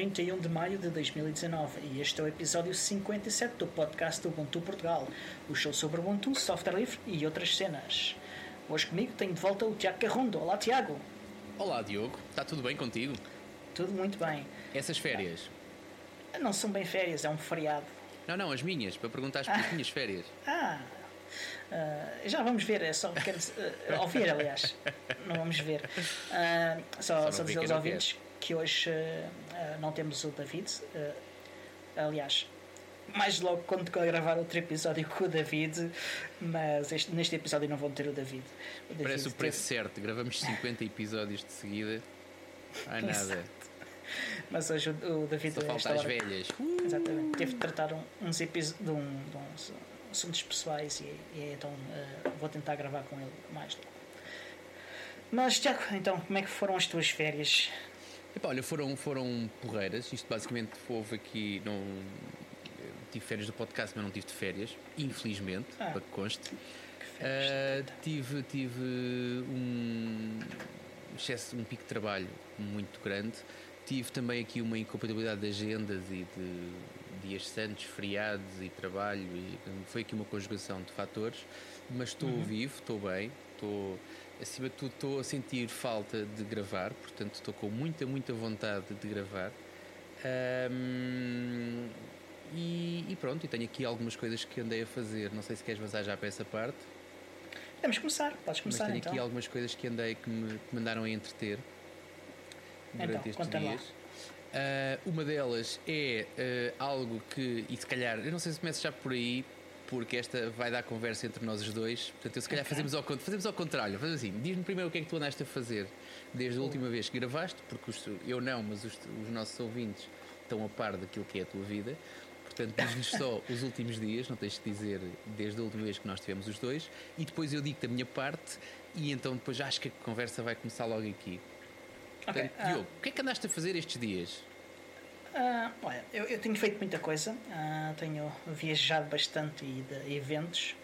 31 de maio de 2019 e este é o episódio 57 do podcast Ubuntu Portugal, o show sobre Ubuntu, software livre e outras cenas. Hoje comigo tenho de volta o Tiago Carrundo. Olá, Tiago. Olá, Diogo. Está tudo bem contigo? Tudo muito bem. Essas férias? Não são bem férias, é um feriado. Não, não, as minhas, para perguntar as minhas férias. Ah, Uh, já vamos ver, é só quero uh, ouvir, aliás, não vamos ver. Uh, só, só, só dizer aos ouvintes que hoje não temos o David. aliás, mais logo quando gravar outro episódio com o David, mas este, neste episódio não vão ter o David. O David Parece o preço teve... certo, gravamos 50 episódios de seguida. Há nada. Mas hoje o, o David. Só falta as velhas. Exatamente. Teve de tratar um, uns episódios de, um, de uns assuntos pessoais e, e então uh, vou tentar gravar com ele mais logo. Mas Tiago, então como é que foram as tuas férias? Epa, olha, foram, foram porreiras. Isto basicamente houve aqui. Não, tive férias do podcast, mas não tive de férias, infelizmente, ah, para que conste. Que uh, tive, tive um excesso, um pico de trabalho muito grande. Tive também aqui uma incompatibilidade de agendas e de dias santos, feriados e trabalho, e foi aqui uma conjugação de fatores, mas estou uhum. vivo, estou bem, estou acima de tudo estou a sentir falta de gravar, portanto estou com muita, muita vontade de gravar. Um, e, e, pronto, e tenho aqui algumas coisas que andei a fazer. Não sei se queres vazar já para essa parte. Vamos começar, podes começar. Mas tenho então. aqui algumas coisas que andei que me, que me andaram a entreter durante então, estes dias. Uh, uma delas é uh, algo que, e se calhar, eu não sei se começa já por aí, porque esta vai dar conversa entre nós os dois. Portanto, eu, se calhar okay. fazemos, ao, fazemos ao contrário. Faz assim: diz-me primeiro o que é que tu andaste a fazer desde a última vez que gravaste, porque os, eu não, mas os, os, nossos ouvintes estão a par daquilo que é a tua vida. Portanto, diz-nos só os últimos dias, não tens de dizer desde a última vez que nós tivemos os dois, e depois eu digo da minha parte, e então depois acho que a conversa vai começar logo aqui. Okay. Portanto, Diogo, uh, o que é que andaste a fazer estes dias? Uh, olha, eu, eu, tenho feito muita coisa, uh, tenho viajado bastante e de eventos.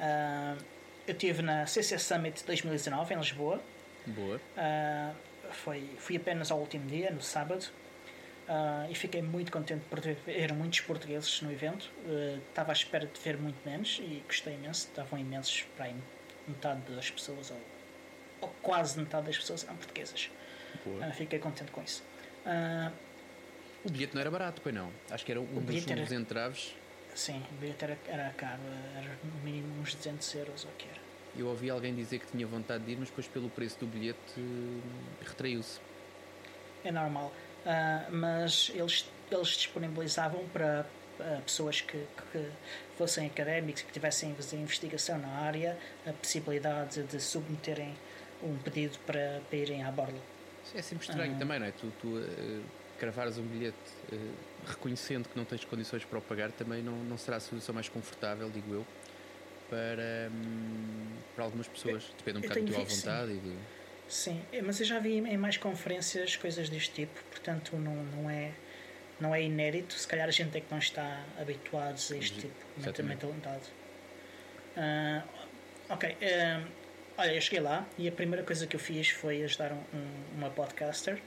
Uh, eu estive na CC Summit 2019 em Lisboa. Boa. foi, fui apenas ao último dia, no sábado, e fiquei muito contente por ver muitos portugueses no evento. estava à espera de ver muito menos e gostei imenso. Estavam imensos para aí, metade das pessoas, ou, ou quase metade das pessoas eram portuguesas. fiquei contente com isso. O bilhete não era barato, pois não? Acho que era um o dos era... entraves. Sim, o bilhete era, era caro, era no mínimo uns 200 euros ou o que era. Eu ouvi alguém dizer que tinha vontade de ir, mas depois pelo preço do bilhete retraiu-se. É normal, uh, mas eles, eles disponibilizavam para uh, pessoas que, que fossem académicos, que tivessem investigação na área, a possibilidade de submeterem um pedido para, para irem à borla. Isso é sempre estranho uh, também, não é? Tu, tu uh, cravares um bilhete uh, reconhecendo que não tens condições para o pagar também não, não será a solução mais confortável, digo eu, para, um, para algumas pessoas. Depende um bocado da tua vontade. Sim. E de... sim, é, mas eu já vi em mais conferências coisas deste tipo, portanto não, não é não é inédito, se calhar a gente é que não está habituados a este tipo de mentalidade. Uh, ok, uh, olha, eu cheguei lá e a primeira coisa que eu fiz foi ajudar um, uma podcaster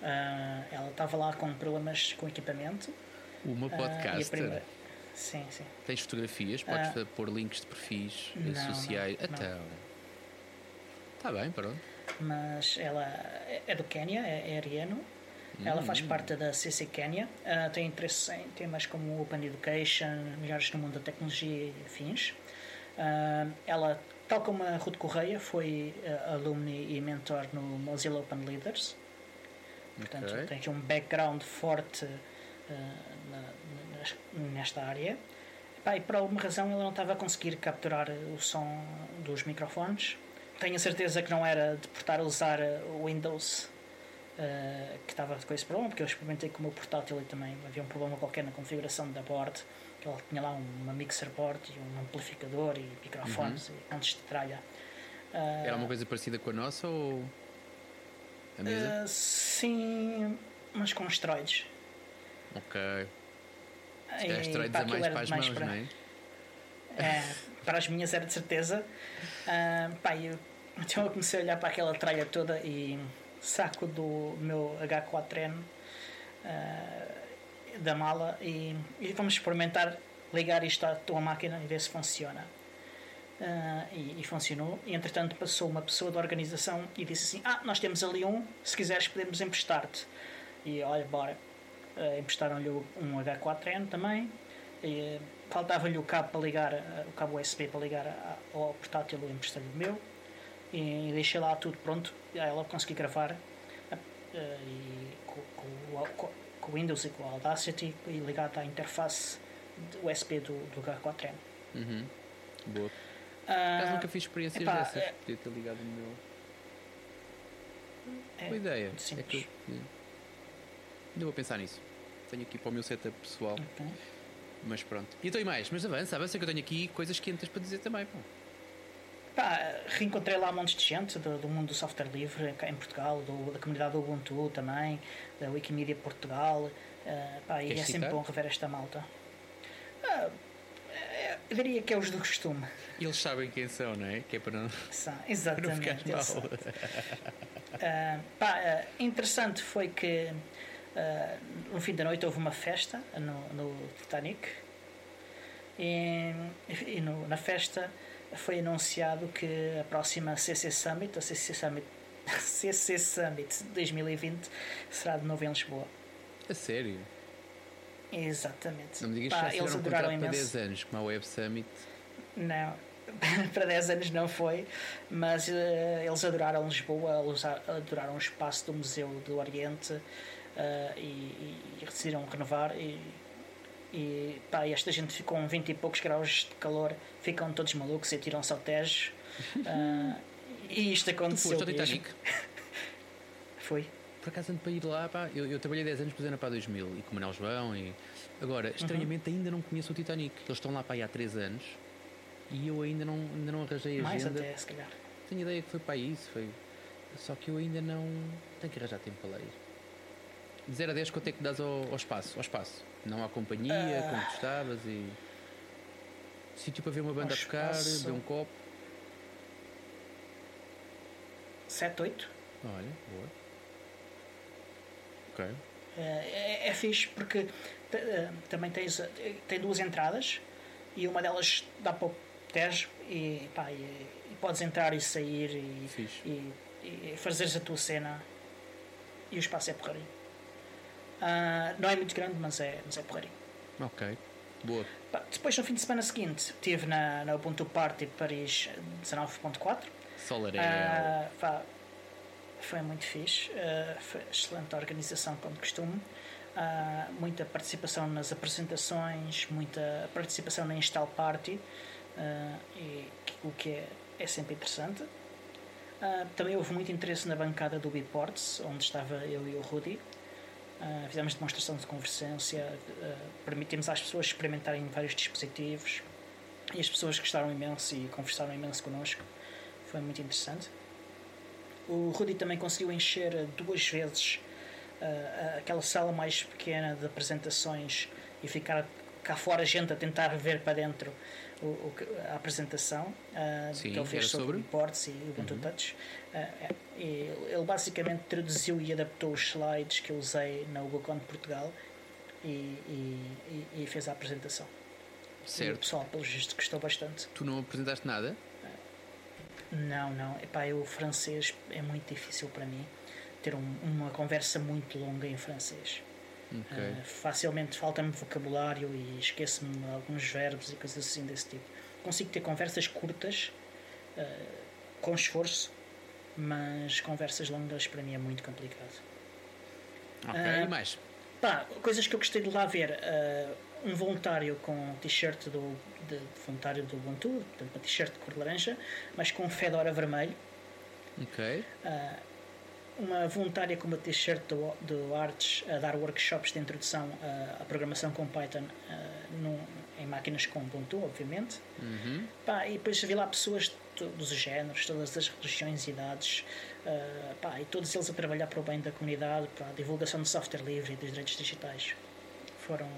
Uh, ela estava lá com problemas com equipamento. Uma ah, podcaster? Uh. Sim, sim. Tens fotografias? Podes uh, pôr links de perfis não, sociais? Não, então. Está bem, pronto. Mas ela é do Quênia, é, é ariano. Ela faz hum. parte da CC Kenya, uh, tem interesse em temas como Open Education, melhores no mundo da tecnologia e afins. Uh, ela, tal como a Ruth Correia, foi alumni e mentor no Mozilla Open Leaders. Portanto, okay. tem aqui um background forte uh, nesta área. Epá, e por alguma razão ele não estava a conseguir capturar o som dos microfones. Tenho a certeza que não era de portar a usar o Windows uh, que estava com esse problema, porque eu experimentei com o meu portátil e também havia um problema qualquer na configuração da board. Que ele tinha lá uma mixer board e um amplificador e microfones uhum. e montes de tralha. Uh, Era uma coisa parecida com a nossa ou a mesa? Uh, sim, mas com esteroides. Ok. Se calhar esteroides é mais para as mãos, para, não é? é? Para as minhas era de certeza. Uh, pá, eu, então eu comecei a olhar para aquela tralha toda e saco do meu H4N uh, da mala e, e, vamos experimentar ligar isto à tua máquina e ver se funciona. Uh, e, e, funcionou. E, entretanto, passou uma pessoa da organização e disse assim: Ah, nós temos ali um, se quiseres, podemos emprestar-te. E olha, bora. Uh, Emprestaram-lhe um H4N também. Faltava-lhe o cabo para ligar, o cabo USB para ligar ao portátil, eu emprestei-lhe o meu. E, e deixei lá tudo pronto. E ela consegui gravar e com, com, com o Windows e com o Audacity e ligado à interface USB do, do H4N. Uhum. Boa. Uh, nunca fiz experiências epá, dessas. É, Podia ter ligado no meu. É, Boa ideia. Simples. É que eu, ainda vou pensar nisso. Tenho aqui para o meu setup pessoal. Okay. Mas pronto. E então e mais? Mas avança, avança que eu tenho aqui coisas quentes para dizer também. Pô. Pá, reencontrei lá montes de gente do, do, mundo do software livre em Portugal, do, da comunidade do Ubuntu também, da Wikimedia Portugal. Uh, pá, e é sempre bom rever esta malta. Uh, diria que é os do costume. Eles sabem quem são, não é? Que é para não, são, exatamente, para não ficar mal. Uh, pá, uh, interessante foi que uh, no fim da noite houve uma festa no, no Titanic e, e no, na festa foi anunciado que a próxima CC Summit, a CC Summit, CC Summit 2020 será de novo em Lisboa. A sério? Exatamente. Não me digas Pá, que eles adoraram imenso. para 10 anos, como a Web Summit. Não, para 10 anos não foi, mas uh, eles adoraram Lisboa, eles adoraram o espaço do Museu do Oriente uh, e, e, decidiram renovar. E, e pá, esta gente ficou com 20 e poucos graus de calor, ficam todos malucos e tiram-se ao Tejo. Uh, e isto aconteceu. Tu foste ao Titanic? foi. Por acaso ando para ir lá, pá, eu, eu trabalhei 10 anos, para 2000 e com o Manel João. E... Agora, estranhamente, uhum. ainda não conheço o Titanic. Eles estão lá para aí há 3 anos e eu ainda não, ainda não arranjei a Mais agenda. até, se calhar. Tenho ideia que foi para isso, foi. Só que eu ainda não. Tenho que arranjar tempo para ler. De 0 a 10, quanto é que dás ao, ao espaço? Ao espaço? Não à companhia, uh... como gostavas e. Sítio para ver uma banda a tocar, ver um copo. 7, 8. Olha, boa. Ok. É, é, é fixe porque eh, também tens, tem duas entradas e uma delas dá para o Tejo e, pá, e, e, podes entrar e sair e, e, e, fazeres a tua cena e o espaço é porraria. Uh, não é muito grande, mas é, mas é porraria. Ok, boa. Pá, depois, no fim de semana seguinte, estive na, na Ubuntu Party Paris 19.4. Solaré. Uh, foi muito fixe, uh, foi excelente organização, como costume. Uh, muita participação nas apresentações, muita participação na Install Party, uh, e, o que é, é sempre interessante. Uh, também houve muito interesse na bancada do Biports, onde estava eu e o Rudy. fizemos demonstração de convergência, permitimos às pessoas experimentarem vários dispositivos e as pessoas gostaram imenso e conversaram imenso connosco. Foi muito interessante. O Rudy também conseguiu encher duas vezes uh, aquela sala mais pequena de apresentações e ficar cá fora gente a tentar ver para dentro o, o a apresentação uh, Sim, que ele fez sobre, sobre reports e Ubuntu uhum. Touch. Uh, e ele basicamente traduziu e adaptou os slides que eu usei na UBCon de Portugal e, e, e, fez a apresentação. Certo. E o pessoal, pelo visto, gostou bastante. Tu não apresentaste nada? Não, não. Epá, eu, o francês é muito difícil para mim ter um, uma conversa muito longa em francês. Okay. Uh, facilmente falta-me vocabulário e esqueço-me alguns verbos e coisas assim desse tipo. Consigo ter conversas curtas, uh, com esforço, mas conversas longas para mim é muito complicado. Ok, uh, mais? Pá, coisas que eu gostei de lá ver. Um voluntário com t-shirt do de, voluntário do Ubuntu, portanto uma t-shirt de cor de laranja, mas com fedora vermelho. Ok. Uh, uma voluntária com uma t-shirt do, do Arts a dar workshops de introdução à, à programação com Python uh, em máquinas com Ubuntu, obviamente. Uhum. Pá, e depois vi lá pessoas de todos os géneros, todas as religiões e idades, uh, pá, e todos eles a trabalhar para o bem da comunidade, para a divulgação do software livre e dos direitos digitais. Foram,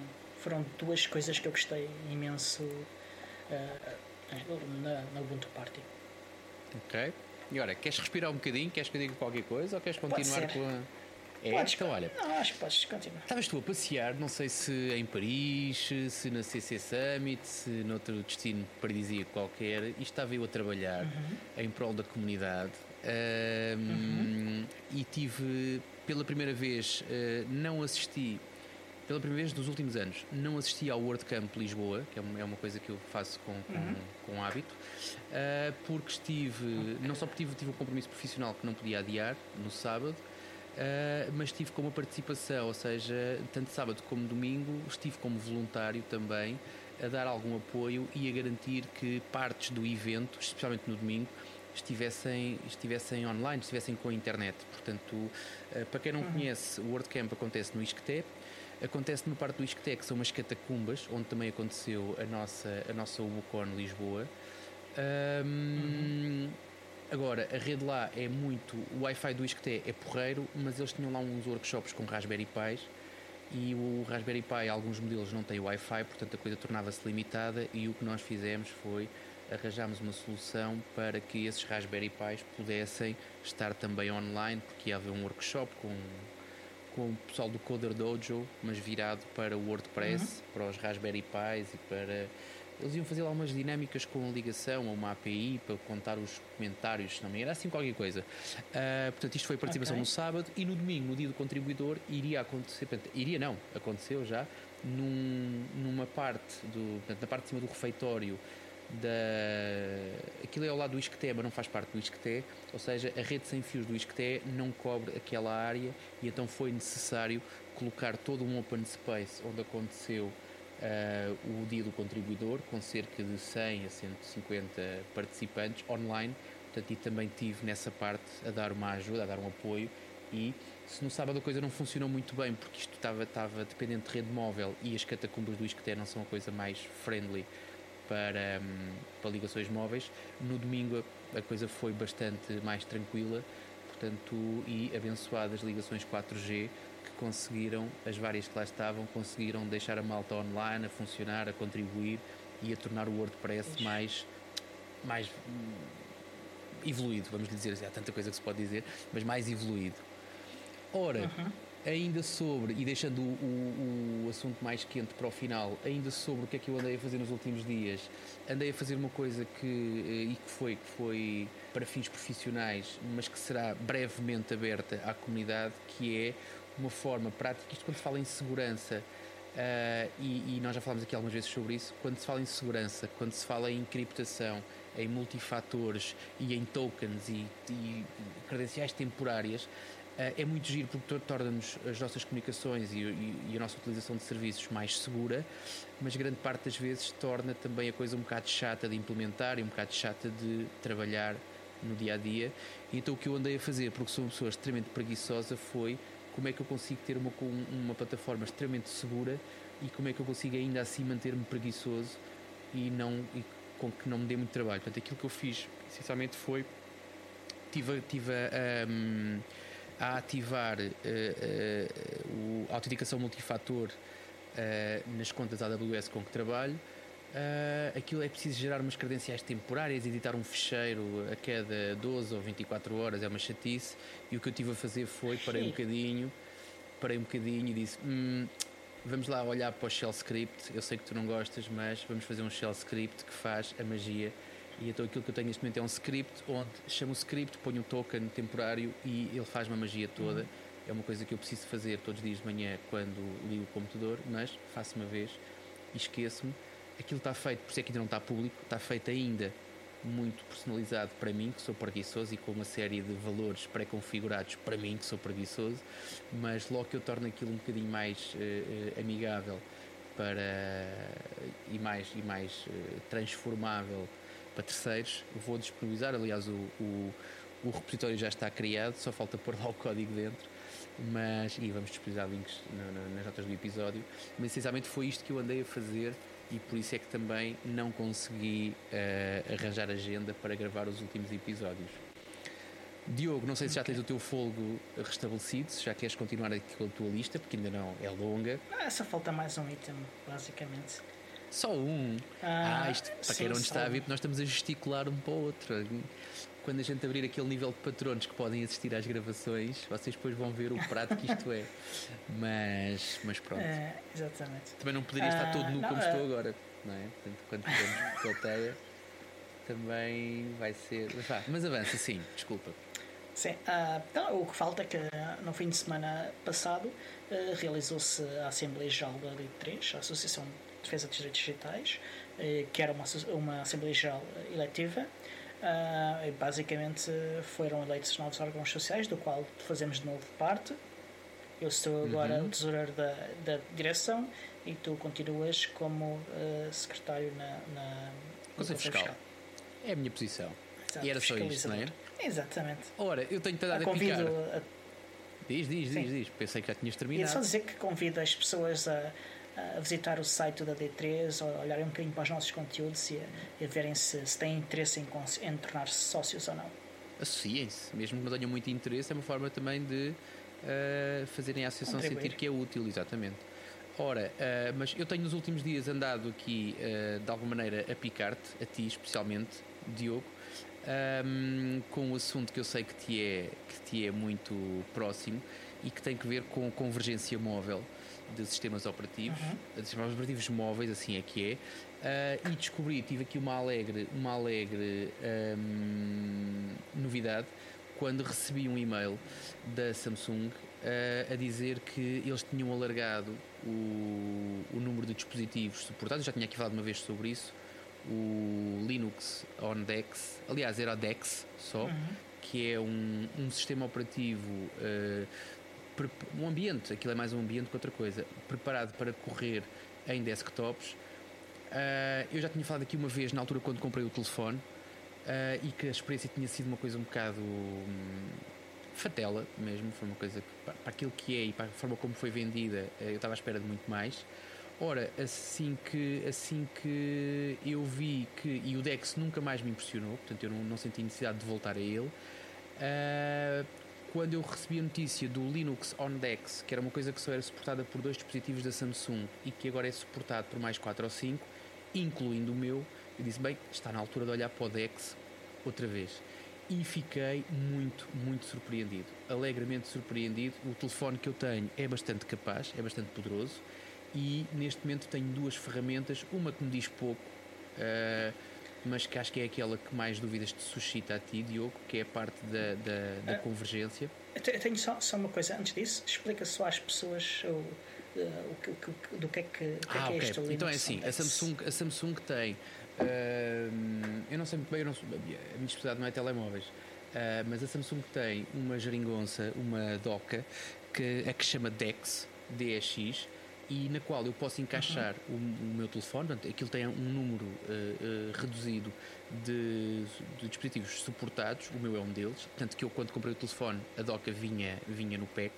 foram duas coisas que eu gostei imenso uh, na, na Ubuntu Party. Ok. E agora, queres respirar um bocadinho? Queres que eu diga qualquer coisa ou queres continuar com a. É, podes, então olha. Não, acho que podes continuar. Estavas tu a passear, não sei se em Paris, se na CC Summit, se noutro destino paradisíaco qualquer, e estava eu a trabalhar uhum. em prol da comunidade. Um, uhum. E tive, pela primeira vez, uh, não assisti pela primeira vez dos últimos anos, não assisti ao World Camp Lisboa, que é uma, é uma coisa que eu faço com, com, uhum. com hábito, uh, porque estive, não só porque tive, tive um compromisso profissional que não podia adiar no sábado, Uh, mas estive como participação, ou seja, tanto sábado como domingo, estive como voluntário também a dar algum apoio e a garantir que partes do evento, especialmente no domingo, estivessem, estivessem online, estivessem com a internet. Portanto, uh, para quem não uhum. conhece, o WordCamp acontece no Isqueté, Acontece numa parte do Isqueté, que são umas catacumbas, onde também aconteceu a nossa, a nossa Ubocon Lisboa. Um, uhum. Agora, a rede lá é muito. O Wi-Fi do Isqueté é porreiro, mas eles tinham lá uns workshops com Raspberry Pis e o Raspberry Pi, alguns modelos não têm Wi-Fi, portanto a coisa tornava-se limitada. E o que nós fizemos foi arranjámos uma solução para que esses Raspberry Pis pudessem estar também online, porque ia haver um workshop com com o pessoal do Coder Dojo, mas virado para o WordPress, uhum. para os Raspberry Pis e para. Eles iam fazer lá umas dinâmicas com a ligação a uma API para contar os comentários, se não me engano, era assim qualquer coisa. Uh, portanto, isto foi participação okay. no sábado e no domingo, no dia do contribuidor, iria acontecer, portanto, iria não, aconteceu já, num, numa parte, do, portanto, na parte de cima do refeitório da. Aquilo é ao lado do Isqueté, mas não faz parte do Isqueté, ou seja, a rede sem fios do Isqueté não cobre aquela área e então foi necessário colocar todo um open space onde aconteceu uh, o dia do contribuidor, com cerca de 100 a 150 participantes online. Portanto, e também tive nessa parte a dar uma ajuda, a dar um apoio e se no sábado a coisa não funcionou muito bem porque isto estava, estava dependente de rede móvel e as catacumbas do Isqueté não são a coisa mais friendly para, hum, para ligações móveis. No domingo a coisa foi bastante mais tranquila, portanto, e abençoadas ligações 4G que conseguiram, as várias que lá estavam, conseguiram deixar a malta online a funcionar, a contribuir e a tornar o WordPress mais, mais evoluído, vamos dizer assim, há tanta coisa que se pode dizer, mas mais evoluído. Ora, uhum ainda sobre, e deixando o, o, o, assunto mais quente para o final, ainda sobre o que é que eu andei a fazer nos últimos dias, andei a fazer uma coisa que, eh, e que foi, que foi para fins profissionais, mas que será brevemente aberta à comunidade, que é uma forma prática, isto quando se fala em segurança, uh, e, e, nós já falámos aqui algumas vezes sobre isso, quando se fala em segurança, quando se fala em encriptação, em multifatores e em tokens e, e credenciais temporárias, é muito giro porque torna-nos as nossas comunicações e, e, e, a nossa utilização de serviços mais segura, mas grande parte das vezes torna também a coisa um bocado chata de implementar e um bocado chata de trabalhar no dia a dia. Então o que eu andei a fazer, porque sou uma pessoa extremamente preguiçosa, foi como é que eu consigo ter uma, uma plataforma extremamente segura e como é que eu consigo ainda assim manter-me preguiçoso e, não, e com que não me dê muito trabalho. Portanto, aquilo que eu fiz essencialmente foi tive, tive. Um, a ativar uh, uh, a autenticação multifator uh, nas contas AWS com que trabalho. aquilo é preciso gerar umas credenciais temporárias, editar um ficheiro a cada 12 ou 24 horas, é uma chatice. E o que eu tive a fazer foi, parei um bocadinho, parei um bocadinho e disse: hum, Vamos lá olhar para o shell script. Eu sei que tu não gostas, mas vamos fazer um shell script que faz a magia e então aquilo que eu tenho neste momento é um script onde chamo o script, ponho um token temporário e ele faz uma magia toda. Uhum. É uma coisa que eu preciso fazer todos os dias de manhã quando ligo o computador, mas faço uma vez e esqueço-me. Aquilo está feito, por isso é que ainda não está público, está feito ainda muito personalizado para mim, que sou preguiçoso, e com uma série de valores pré-configurados para mim, que sou preguiçoso, mas logo que eu torno aquilo um bocadinho mais uh, amigável para, e mais, e mais uh, transformável para terceiros. Vou disponibilizar, aliás, o, o, o, repositório já está criado, só falta pôr lá o código dentro. Mas, e vamos disponibilizar links no, no, nas notas do episódio. Mas essencialmente foi isto que eu andei a fazer e por isso é que também não consegui uh, arranjar agenda para gravar os últimos episódios. Diogo, não sei se já tens o teu folgo restabelecido, se já queres continuar aqui com a tua lista, porque ainda não é longa. Ah, só falta mais um item, basicamente. Só um. Ah, ah isto, para quem não está a ver, nós estamos a gesticular um para o outro. quando a gente abrir aquele nível de patronos que podem assistir às gravações, vocês depois vão ver o prato que isto é. Mas, mas pronto. É, exatamente. Também não poderia estar todo nu não, como estou agora, não é? Portanto, quando tivermos plateia, também vai ser. Mas avança, sim, desculpa. Sim, uh, então, o que falta é que no fim de semana passado uh, realizou-se a Assembleia Geral da LID3, a Associação Defesa dos Direitos Digitais, uh, que era uma, uma Assembleia Geral eletiva. Uh, basicamente foram eleitos novos órgãos sociais, do qual fazemos de novo parte. Eu sou agora uhum. o tesoureiro da, da direção e tu continuas como secretário na, na Conselho Fiscal. Fiscal. É a minha posição. Exato, e era só isso, não é? Exatamente. Ora, eu tenho estado a picar. A... Diz, diz, diz, diz. Pensei que já tinhas terminado. E é só dizer que convido as pessoas a, a, visitar o site da D3, a olharem um bocadinho para os nossos conteúdos e a, a verem se, se têm interesse em, em tornar-se sócios ou não. Associem-se, mesmo que não tenham muito interesse, é uma forma também de uh, fazerem a associação Contribuir. sentir que é útil, exatamente. Ora, uh, mas eu tenho nos últimos dias andado aqui, uh, de alguma maneira, a picar-te, a ti especialmente, Diogo, um, com um assunto que eu sei que te, é, que te é muito próximo e que tem que ver com convergência móvel de sistemas operativos, uhum. de sistemas operativos móveis, assim é que é. Uh, e descobri, tive aqui uma alegre, uma alegre um, novidade quando recebi um e-mail da Samsung uh, a dizer que eles tinham alargado o, o número de dispositivos suportados. Já tinha aqui falado uma vez sobre isso o Linux on Dex, aliás, era a Dex só, uhum. que é um, um sistema operativo, uh, um ambiente, aquilo é mais um ambiente que outra coisa, preparado para correr em desktops. Uh, eu já tinha falado aqui uma vez na altura quando comprei o telefone uh, e que a experiência tinha sido uma coisa um bocado hum, fatela mesmo, foi uma coisa que para, para aquilo que é e para a forma como foi vendida eu estava à espera de muito mais. Ora, assim que, assim que eu vi que. E o Dex nunca mais me impressionou, portanto eu não, não senti necessidade de voltar a ele. Uh, quando eu recebi a notícia do Linux on Dex, que era uma coisa que só era suportada por dois dispositivos da Samsung e que agora é suportado por mais 4 ou 5, incluindo o meu, eu disse: bem, está na altura de olhar para o Dex outra vez. E fiquei muito, muito surpreendido. Alegremente surpreendido. O telefone que eu tenho é bastante capaz, é bastante poderoso e neste momento tenho duas ferramentas, uma que me diz pouco, uh, mas que acho que é aquela que mais dúvidas te suscita a ti, Diogo, que é a parte da, da, da uh, convergência. Eu tenho só, só uma coisa antes disso, explica só às pessoas o, uh, o que, o, do que é que, o que, ah, é, que é Linux Então é assim, a Samsung, a Samsung tem, eu não sei muito bem, eu não, a minha especialidade não é telemóveis, mas a Samsung tem uma geringonça, uma doca, que é que chama DeX, DSX, e na qual eu posso encaixar uhum. o, o, meu telefone, portanto, aquilo tem um número uh, uh, reduzido de, de, dispositivos suportados, o meu é um deles, portanto que eu quando comprei o telefone a doca vinha, vinha no pack.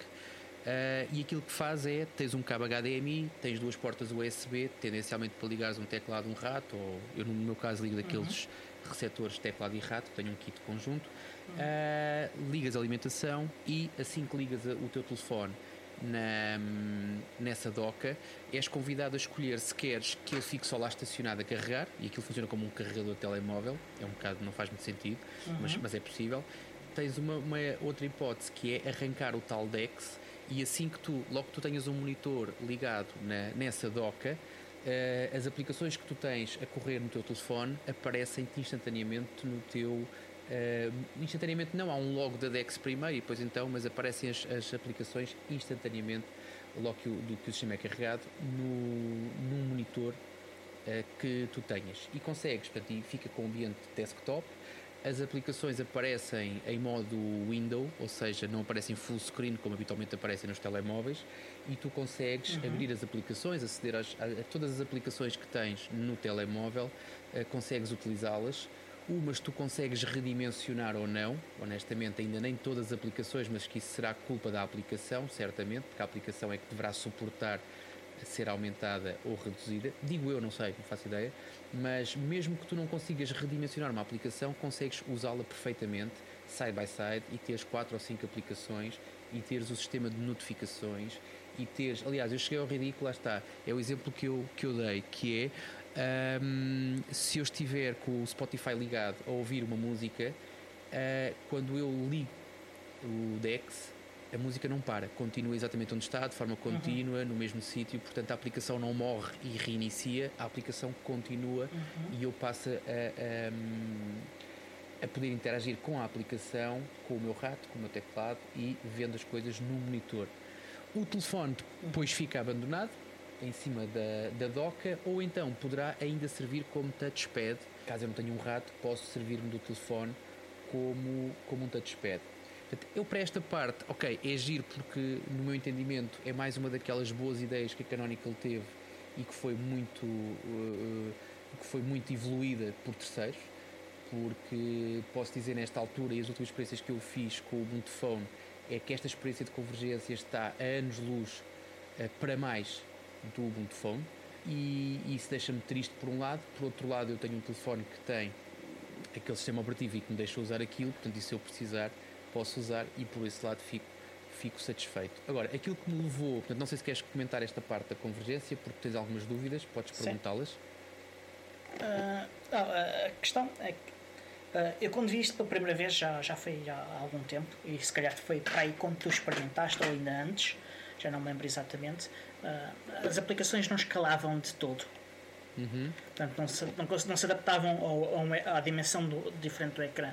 Uh, e aquilo que faz é, tens um cabo HDMI, tens duas portas USB, tendencialmente para ligares um teclado, um rato, ou eu no meu caso ligo daqueles uhum. receptores teclado e rato, tenho um kit conjunto, uhum. ligas a alimentação e assim que ligas o teu telefone na, nessa doca, és convidado a escolher se queres que ele fique só lá estacionado a carregar, e aquilo funciona como um carregador de telemóvel, é um bocado, não faz muito sentido, uhum. mas, mas é possível. Tens uma, uma, outra hipótese que é arrancar o tal DeX e assim que tu, logo que tu tenhas um monitor ligado na, nessa doca, uh, as aplicações que tu tens a correr no teu telefone aparecem-te instantaneamente no teu Uh, instantaneamente não há um logo da DEX primeiro e depois então, mas aparecem as, as aplicações instantaneamente logo que o, do que o sistema é carregado no, num monitor uh, que tu tenhas. E consegues, portanto, e fica com o ambiente desktop. As aplicações aparecem em modo window, ou seja, não aparecem full screen como habitualmente aparecem nos telemóveis e tu consegues uhum. abrir as aplicações, aceder às, a, a, todas as aplicações que tens no telemóvel, uh, consegues utilizá-las Umas tu consegues redimensionar ou não, honestamente, ainda nem todas as aplicações, mas que isso será culpa da aplicação, certamente, porque a aplicação é que deverá suportar ser aumentada ou reduzida. Digo eu, não sei, não faço ideia, mas mesmo que tu não consigas redimensionar uma aplicação, consegues usá-la perfeitamente, side by side, e teres quatro ou cinco aplicações e teres o sistema de notificações e teres, aliás, eu cheguei ao ridículo, lá está, é o exemplo que eu, que eu dei, que é um, se eu estiver com o Spotify ligado a ouvir uma música, uh, quando eu ligo o DeX, a música não para, continua exatamente onde está, de forma contínua, uhum. no mesmo sítio, portanto a aplicação não morre e reinicia, a aplicação continua uhum. e eu passo a, a, a, poder interagir com a aplicação, com o meu rato, com o meu teclado e vendo as coisas no monitor. O telefone depois fica abandonado em cima da, da doca ou então poderá ainda servir como touchpad. Caso eu não tenha um rato, posso servir-me do telefone como, como um touchpad. Portanto, eu para esta parte, ok, é giro porque no meu entendimento é mais uma daquelas boas ideias que a Canonical teve e que foi muito, uh, que foi muito evoluída por terceiros, porque posso dizer nesta altura e as últimas experiências que eu fiz com o Phone é que esta experiência de convergência está a anos-luz uh, para mais do Ubuntu Phone e isso deixa-me triste por um lado, por outro lado eu tenho um telefone que tem aquele sistema operativo e que me deixa usar aquilo, portanto, e se eu precisar, posso usar e por esse lado fico, fico satisfeito. Agora, aquilo que me levou, portanto, não sei se queres comentar esta parte da convergência, porque tens algumas dúvidas, podes perguntá-las. Uh, a questão é que uh, eu quando vi isto pela primeira vez já, já foi há algum tempo e se calhar foi para aí quando tu experimentaste ou ainda antes, já não me lembro exatamente, uh, as aplicações não escalavam de todo. Uhum. Portanto, não se, não, não se adaptavam ao, à dimensão do, diferente do ecrã.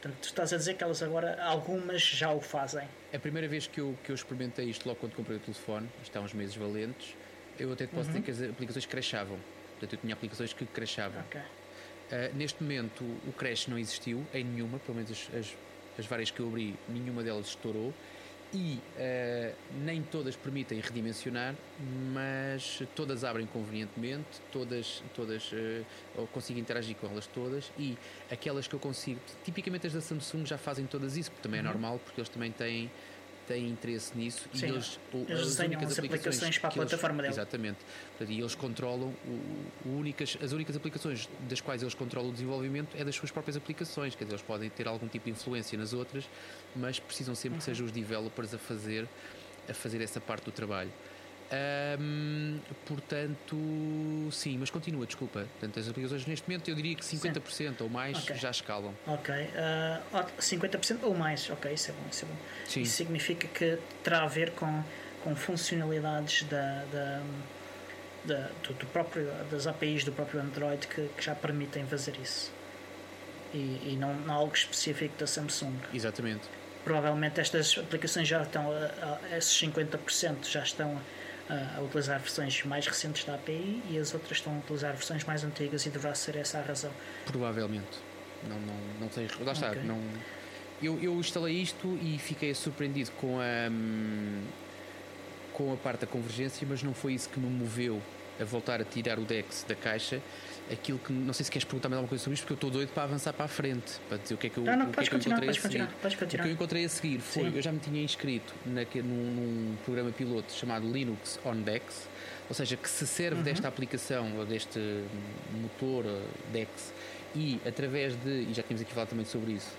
Portanto, tu estás a dizer que elas agora, algumas já o fazem. A primeira vez que eu, que eu experimentei isto, logo quando comprei o telefone, isto há uns meses valentes, eu até te posso uhum. dizer que as aplicações crachavam. Portanto, eu tinha aplicações que crachavam. Okay. Uh, neste momento, o crash não existiu em nenhuma, pelo menos as, as, as várias que eu abri, nenhuma delas estourou e uh, nem todas permitem redimensionar, mas todas abrem convenientemente, todas, todas uh, eu consigo interagir com elas todas e aquelas que eu consigo, tipicamente as da Samsung já fazem todas isso, porque também é uhum. é normal, porque eles também têm têm interesse nisso Sim, e eles, eles as únicas as aplicações, para a plataforma eles, Exatamente. e eles controlam o, o, únicas, as únicas aplicações das quais eles controlam o desenvolvimento é das suas próprias aplicações. Quer dizer, eles podem ter algum tipo de influência nas outras, mas precisam sempre uhum. que sejam os developers a fazer, a fazer essa parte do trabalho. Um, portanto, sim, mas continua, desculpa. Portanto, as aplicações neste momento eu diria que 50% sim. ou mais okay. já escalam. Ok, uh, 50% ou mais, ok, isso é bom. Isso, é bom. Sim. isso significa que terá a ver com, com funcionalidades da, da, da do, do, próprio, das APIs do próprio Android que, que já permitem fazer isso. E, e não, não algo específico da Samsung. Exatamente. Provavelmente estas aplicações já estão, a, a, esses 50% já estão a utilizar versões mais recentes da API e as outras estão a utilizar versões mais antigas e deverá ser essa a razão. Provavelmente. Não, não, não sei. Lá está. Okay. Não, eu, eu instalei isto e fiquei surpreendido com a, hum, com a parte da convergência, mas não foi isso que me moveu a voltar a tirar o DEX da caixa aquilo que. Não sei se queres perguntar mais alguma coisa sobre isto, porque eu estou doido para avançar para a frente, para dizer o que é que eu, não, não, o que é que eu encontrei a seguir. O que eu encontrei a seguir foi. Sim. Eu já me tinha inscrito na, num, num, programa piloto chamado Linux on Dex, ou seja, que se serve uhum. desta aplicação, ou deste motor Dex, e através de, e já tínhamos aqui falado também sobre isso,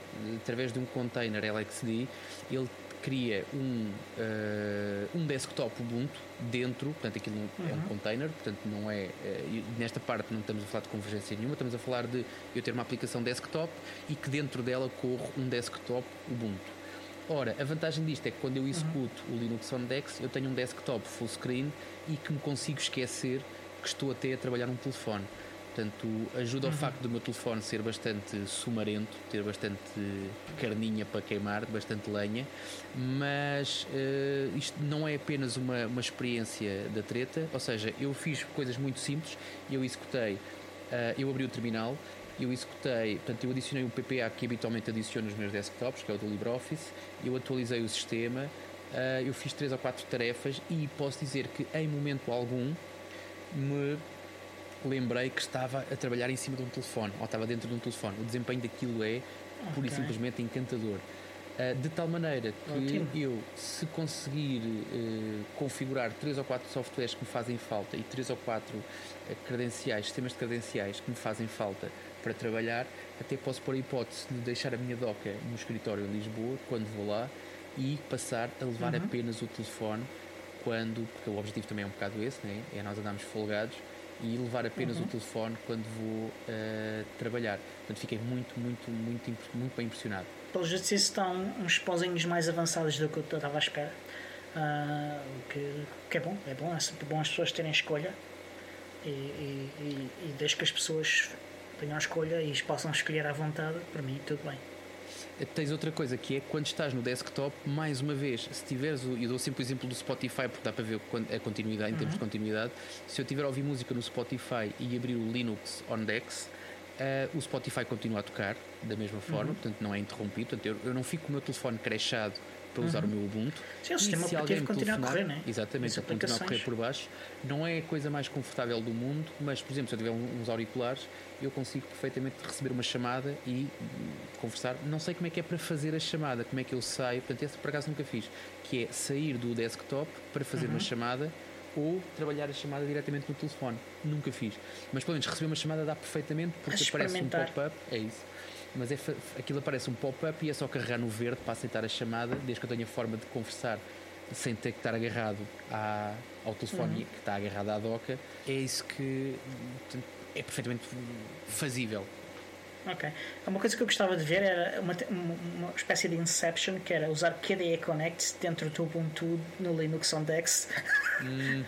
através de um container LXD, ele cria um, uh, um desktop Ubuntu dentro, portanto aquilo uhum. é um uhum. container, portanto não é, uh, nesta parte não estamos a falar de convergência nenhuma, estamos a falar de eu ter uma aplicação desktop e que dentro dela corre um desktop Ubuntu. Ora, a vantagem disto é que quando eu executo uhum. o Linux on Dex, eu tenho um desktop full screen e que me consigo esquecer que estou até a trabalhar num telefone. Portanto, ajuda uhum. ao facto do meu telefone ser bastante sumarento, ter bastante carninha para queimar, bastante lenha, mas uh, isto não é apenas uma, uma experiência da treta, ou seja, eu fiz coisas muito simples, eu executei, uh, eu abri o terminal, eu executei, portanto, eu adicionei um PPA que habitualmente adiciono nos meus desktops, que é o do LibreOffice, eu atualizei o sistema, uh, eu fiz três ou quatro tarefas e posso dizer que em momento algum me lembrei que estava a trabalhar em cima de um telefone, ou estava dentro de um telefone. O desempenho daquilo é okay. pura e simplesmente encantador. Uh, de tal maneira que Ótimo. eu, se conseguir uh, configurar três ou quatro softwares que me fazem falta e três ou quatro uh, credenciais, sistemas de credenciais que me fazem falta para trabalhar, até posso pôr a hipótese de deixar a minha doca no escritório em Lisboa, quando vou lá, e passar a levar uhum. apenas o telefone quando, porque o objetivo também é um bocado esse, né? é nós andarmos folgados e levar apenas uhum. o telefone quando vou uh, trabalhar. Portanto, fiquei muito, muito, muito, muito bem impressionado. Pelos vistos, estão uns pauzinhos mais avançados do que eu estava à espera. Uh, que, que é bom, é bom, é sempre bom as pessoas terem escolha e, e, e, e desde que as pessoas tenham escolha e possam escolher à vontade, para mim, tudo bem. Tens outra coisa que é quando estás no desktop, mais uma vez, se tiveres, o, eu dou sempre o exemplo do Spotify porque dá para ver a continuidade, em termos de uhum. continuidade. Se eu tiver a ouvir música no Spotify e abrir o Linux on Dex, uh, o Spotify continua a tocar da mesma forma, uhum. portanto não é interrompido. Portanto, eu, eu não fico com o meu telefone crashado para usar uhum. o meu Ubuntu. Sim, o sistema se operativo continua a correr, não é? Exatamente, ele continua a correr por baixo. Não é a coisa mais confortável do mundo, mas, por exemplo, se eu tiver uns auriculares, eu consigo perfeitamente receber uma chamada e conversar. Não sei como é que é para fazer a chamada, como é que eu saio, portanto, esse por acaso nunca fiz, que é sair do desktop para fazer uhum. uma chamada ou trabalhar a chamada diretamente no telefone. Nunca fiz. Mas pelo menos receber uma chamada dá perfeitamente porque aparece um pop-up. É isso mas é, aquilo aparece um pop-up e é só carregar no verde para aceitar a chamada, desde que eu tenha forma de conversar sem ter que estar agarrado à, ao telefone uhum. que está agarrado à doca. É isso que é perfeitamente fazível. Ok. Uma coisa que eu gostava de ver era uma, uma espécie de Inception, que era usar KDE Connect dentro do Ubuntu no Linux on Dex. Hum,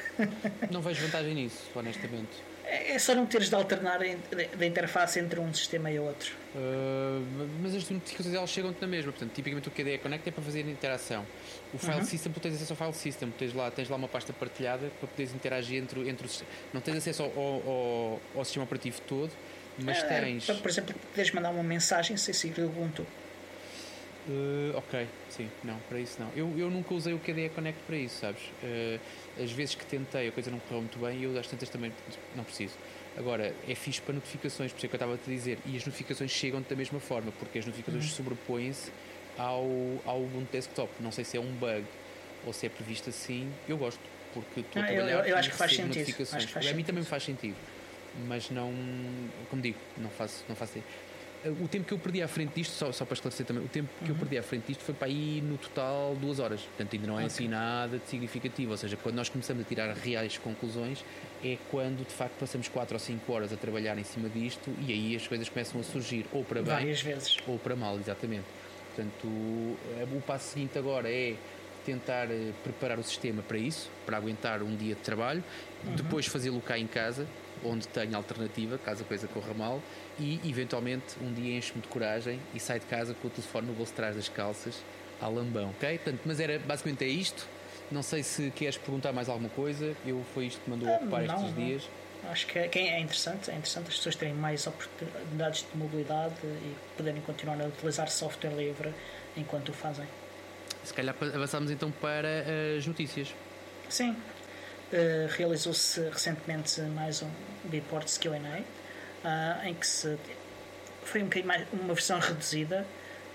não vejo vantagem nisso, honestamente. É só não teres de alternar a interface entre um sistema e outro. Uh, mas as notificações elas chegam-te na mesma. Portanto, tipicamente o KDE Connect é para fazer interação. O File uhum. System, tu tens acesso ao File System. Tens lá, tens lá uma pasta partilhada para poderes interagir entre, entre os. Não tens acesso ao, ao, ao sistema operativo todo, mas é, tens. Por exemplo, podes mandar uma mensagem sem seguir o Ubuntu. Uh, ok, sim, não, para isso não. Eu, eu nunca usei o KDE Connect para isso, sabes? Uh, as vezes que tentei a coisa não correu muito bem e eu às tantas também não preciso. Agora, é fixe para notificações, por isso é que eu estava a te dizer, e as notificações chegam da mesma forma, porque as notificações uhum. sobrepõem-se ao, ao Ubuntu Desktop. Não sei se é um bug ou se é previsto assim, eu gosto, porque estou ah, a trabalhar eu, eu acho que faz sentido. Notificações. Faz a mim também faz sentido, mas não, como digo, não faço, não faço o tempo que eu perdi à frente disto, só, só para esclarecer também, o tempo que uhum. eu perdi à frente disto foi para aí no total duas horas. Portanto, ainda não é okay. assim nada de significativo. Ou seja, quando nós começamos a tirar reais conclusões, é quando de facto passamos 4 ou 5 horas a trabalhar em cima disto e aí as coisas começam a surgir ou para bem Várias vezes. ou para mal, exatamente. Portanto, o, o passo seguinte agora é tentar eh, preparar o sistema para isso, para aguentar um dia de trabalho, uhum. depois fazê-lo cá em casa, onde tenho alternativa, caso a coisa corra mal, e eventualmente um dia enche-me de coragem e sai de casa com o telefone no bolso de trás das calças à lambão, ok? Portanto, mas era basicamente é isto. Não sei se queres perguntar mais alguma coisa. Eu foi isto que mandou ocupar não, estes não. dias. Acho que é, é interessante, é interessante as pessoas terem mais oportunidades de mobilidade e poderem continuar a utilizar software livre enquanto o fazem. Se calhar avançamos então para as notícias. Sim. Uh, Realizou-se recentemente mais um Beports Q&A uh, em que se foi um mais uma versão reduzida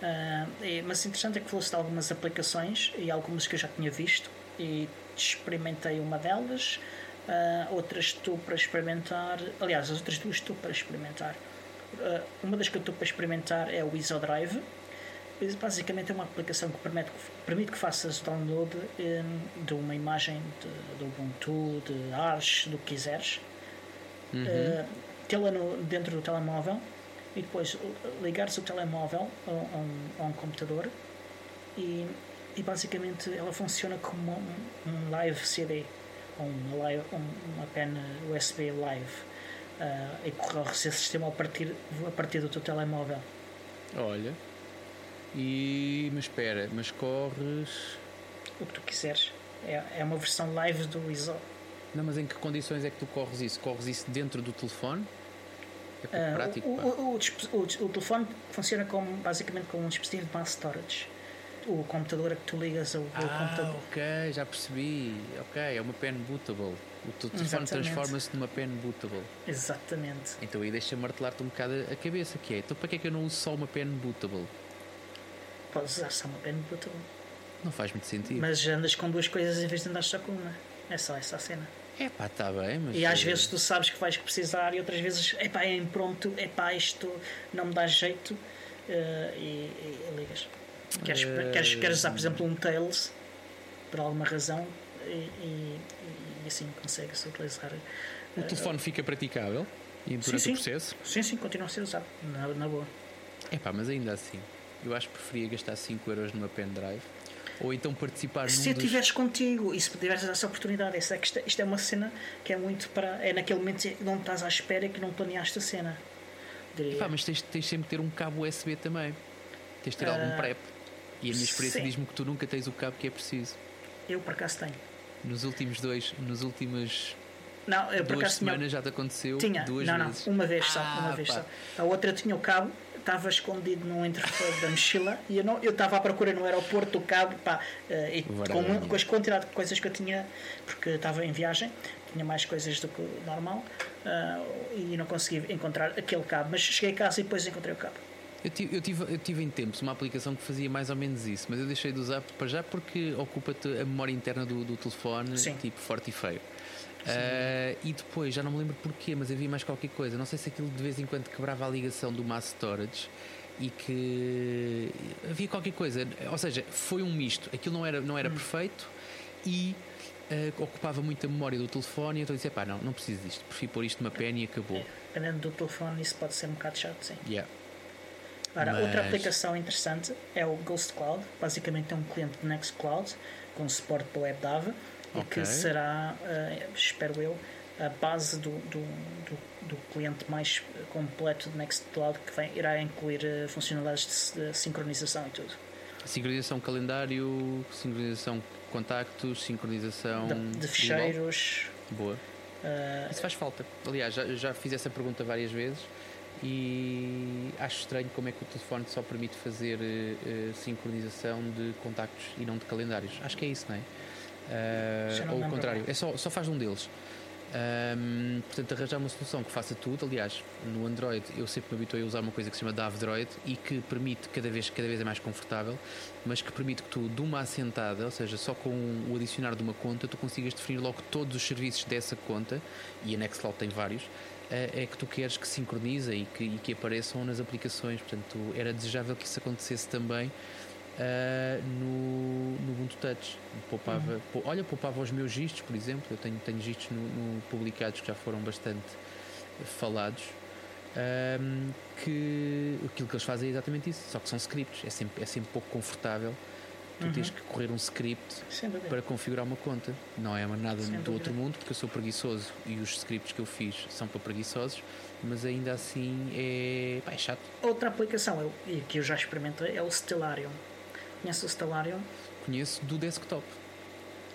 uh, e, mas interessante é que falou-se de algumas aplicações e algumas que eu já tinha visto e experimentei uma delas uh, outras estou para experimentar aliás as outras duas estou para experimentar. Uma das que eu estou para experimentar é o IsoDrive basicamente é uma aplicação que permite, permite que faças download um, de uma imagem de, de Ubuntu, de Arch, do que quiseres uhum. uh, tê-la dentro do telemóvel e depois ligar-se o telemóvel a, a, um, a, um, computador e, e basicamente ela funciona como um, um live CD ou uma, live, uma pen USB live uh, e corre esse sistema a partir, a partir do teu telemóvel. Olha, e mas espera, mas corres o que tu quiseres. É, é uma versão live do ISO. Não, mas em que condições é que tu corres isso? Corres isso dentro do telefone? É uh, prático. O, o, o, o, telefone funciona como, basicamente como um dispositivo de mass storage. O computador a que tu ligas ao, ah, computador. ok, já percebi. Ok, é uma pen bootable. O teu telefone transforma-se numa pen bootable. Exatamente. Então aí deixa martelar-te um bocado a cabeça, que é, então para que é que eu não uso só uma pen bootable? Podes usar só uma pen bootable. Não faz muito sentido. Mas andas com duas coisas em vez de andar só com uma. É só essa a cena. É pá, está bem, mas. E às eh, vezes tu sabes que vais precisar, e outras vezes, é pá, é impronto, é pá, isto não me dá jeito, uh, e, e, ligas. Queres, uh... queres, queres usar, por exemplo, um Tails, por alguma razão, e, e, e assim consegue-se utilizar. O uh, telefone fica praticável e durante sim, o processo? Sim, sim, continua a ser usado, na, na boa. É pá, mas ainda assim, eu acho que preferia gastar 5 euros numa pendrive ou então participar se eu estiveres dos... contigo e se tiveres essa oportunidade essa, isto, isto é uma cena que é muito para é naquele momento não estás à espera que não planeaste a cena. Epá, mas tens, tens sempre de ter um cabo USB também. Tens de ter uh, algum prep. E a minha experiência diz-me que tu nunca tens o cabo que é preciso. Eu por acaso tenho. Nos últimos dois nos últimos não, eu por duas semanas tinha... já te aconteceu tinha, duas não, vezes. Não, uma vez só ah, uma vez pá. só. A outra tinha o cabo estava escondido num entrefeiro da mochila e eu, não, eu estava à procura no aeroporto do cabo pá, uh, e com, com as quantidade de coisas que eu tinha, porque estava em viagem, tinha mais coisas do que normal uh, e não consegui encontrar aquele cabo, mas cheguei a casa e depois encontrei o cabo. Eu tive, eu, tive, eu tive em tempos uma aplicação que fazia mais ou menos isso, mas eu deixei de usar para já porque ocupa-te a memória interna do, do telefone, Sim. tipo forte e feio. Uh, e depois, já não me lembro porquê, mas havia mais qualquer coisa. Não sei se aquilo de vez em quando quebrava a ligação do mass storage e que havia qualquer coisa. Ou seja, foi um misto. Aquilo não era, não era hum. perfeito e uh, ocupava muito a memória do telefone. Então eu disse: pá, não, não preciso disto. Prefiro pôr isto numa pen e acabou. É, dependendo do telefone, isso pode ser um bocado chato, sim. Yeah. Ora, mas... outra aplicação interessante é o Ghost Cloud. Basicamente é um cliente de Nextcloud com suporte para WebDAV okay. e que será, uh, espero eu, a base do, do, do, do, cliente mais completo do Nextcloud que vem, irá incluir uh, funcionalidades de, de, sincronização e tudo. Sincronização calendário, sincronização contactos, sincronização de, de ficheiros. Boa. Uh, Isso faz falta. Aliás, já, já fiz essa pergunta várias vezes e acho estranho como é que o telefone só permite fazer uh, sincronização de contactos e não de calendários. Acho que é isso, não é? Uh, ou o contrário, é só, só faz um deles. Um, portanto, arranjar uma solução que faça tudo. Aliás, no Android eu sempre me habituei a usar uma coisa que se chama DAV-Droid e que permite, cada vez, cada vez é mais confortável, mas que permite que tu, de uma assentada, ou seja, só com o adicionar de uma conta, tu consigas definir logo todos os serviços dessa conta, e a Nextcloud tem vários, é, é que tu queres que sincronize e que, e que apareçam nas aplicações. Portanto, era desejável que isso acontecesse também uh, no, no Ubuntu Touch. Poupava, uhum. olha, poupava os meus gistos, por exemplo. Eu tenho, tenho gistos no, no publicados que já foram bastante falados. Um, que aquilo que eles fazem é exatamente isso, só que são scripts, é sempre, é sempre pouco confortável. Tu uhum. tens que correr um script para configurar uma conta. Não é nada Sem do dúvida. outro mundo, porque eu sou preguiçoso e os scripts que eu fiz são para preguiçosos, mas ainda assim é, pá, é chato. Outra aplicação eu, que eu já experimentei é o Stellarium. Conhece o Stellarium? Conheço do desktop.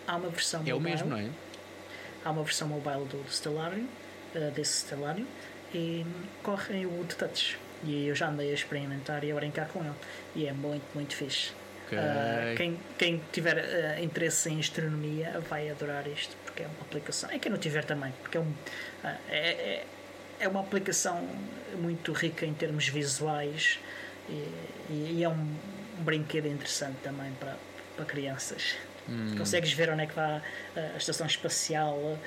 Há uma versão É mobile, o mesmo, não é? Há uma versão mobile do Stellarium, uh, desse Stellarium, e corre em Wood Touch. E eu já andei a experimentar e a brincar com ele. E é muito, muito fixe. Okay. Uh, quem, quem tiver uh, interesse em astronomia vai adorar isto, porque é uma aplicação. E quem não tiver também, porque é, um, é, é, é uma aplicação muito rica em termos visuais e, e é um, um brinquedo interessante também para, para crianças. Hum. Consegues ver onde é que está a estação espacial, uh,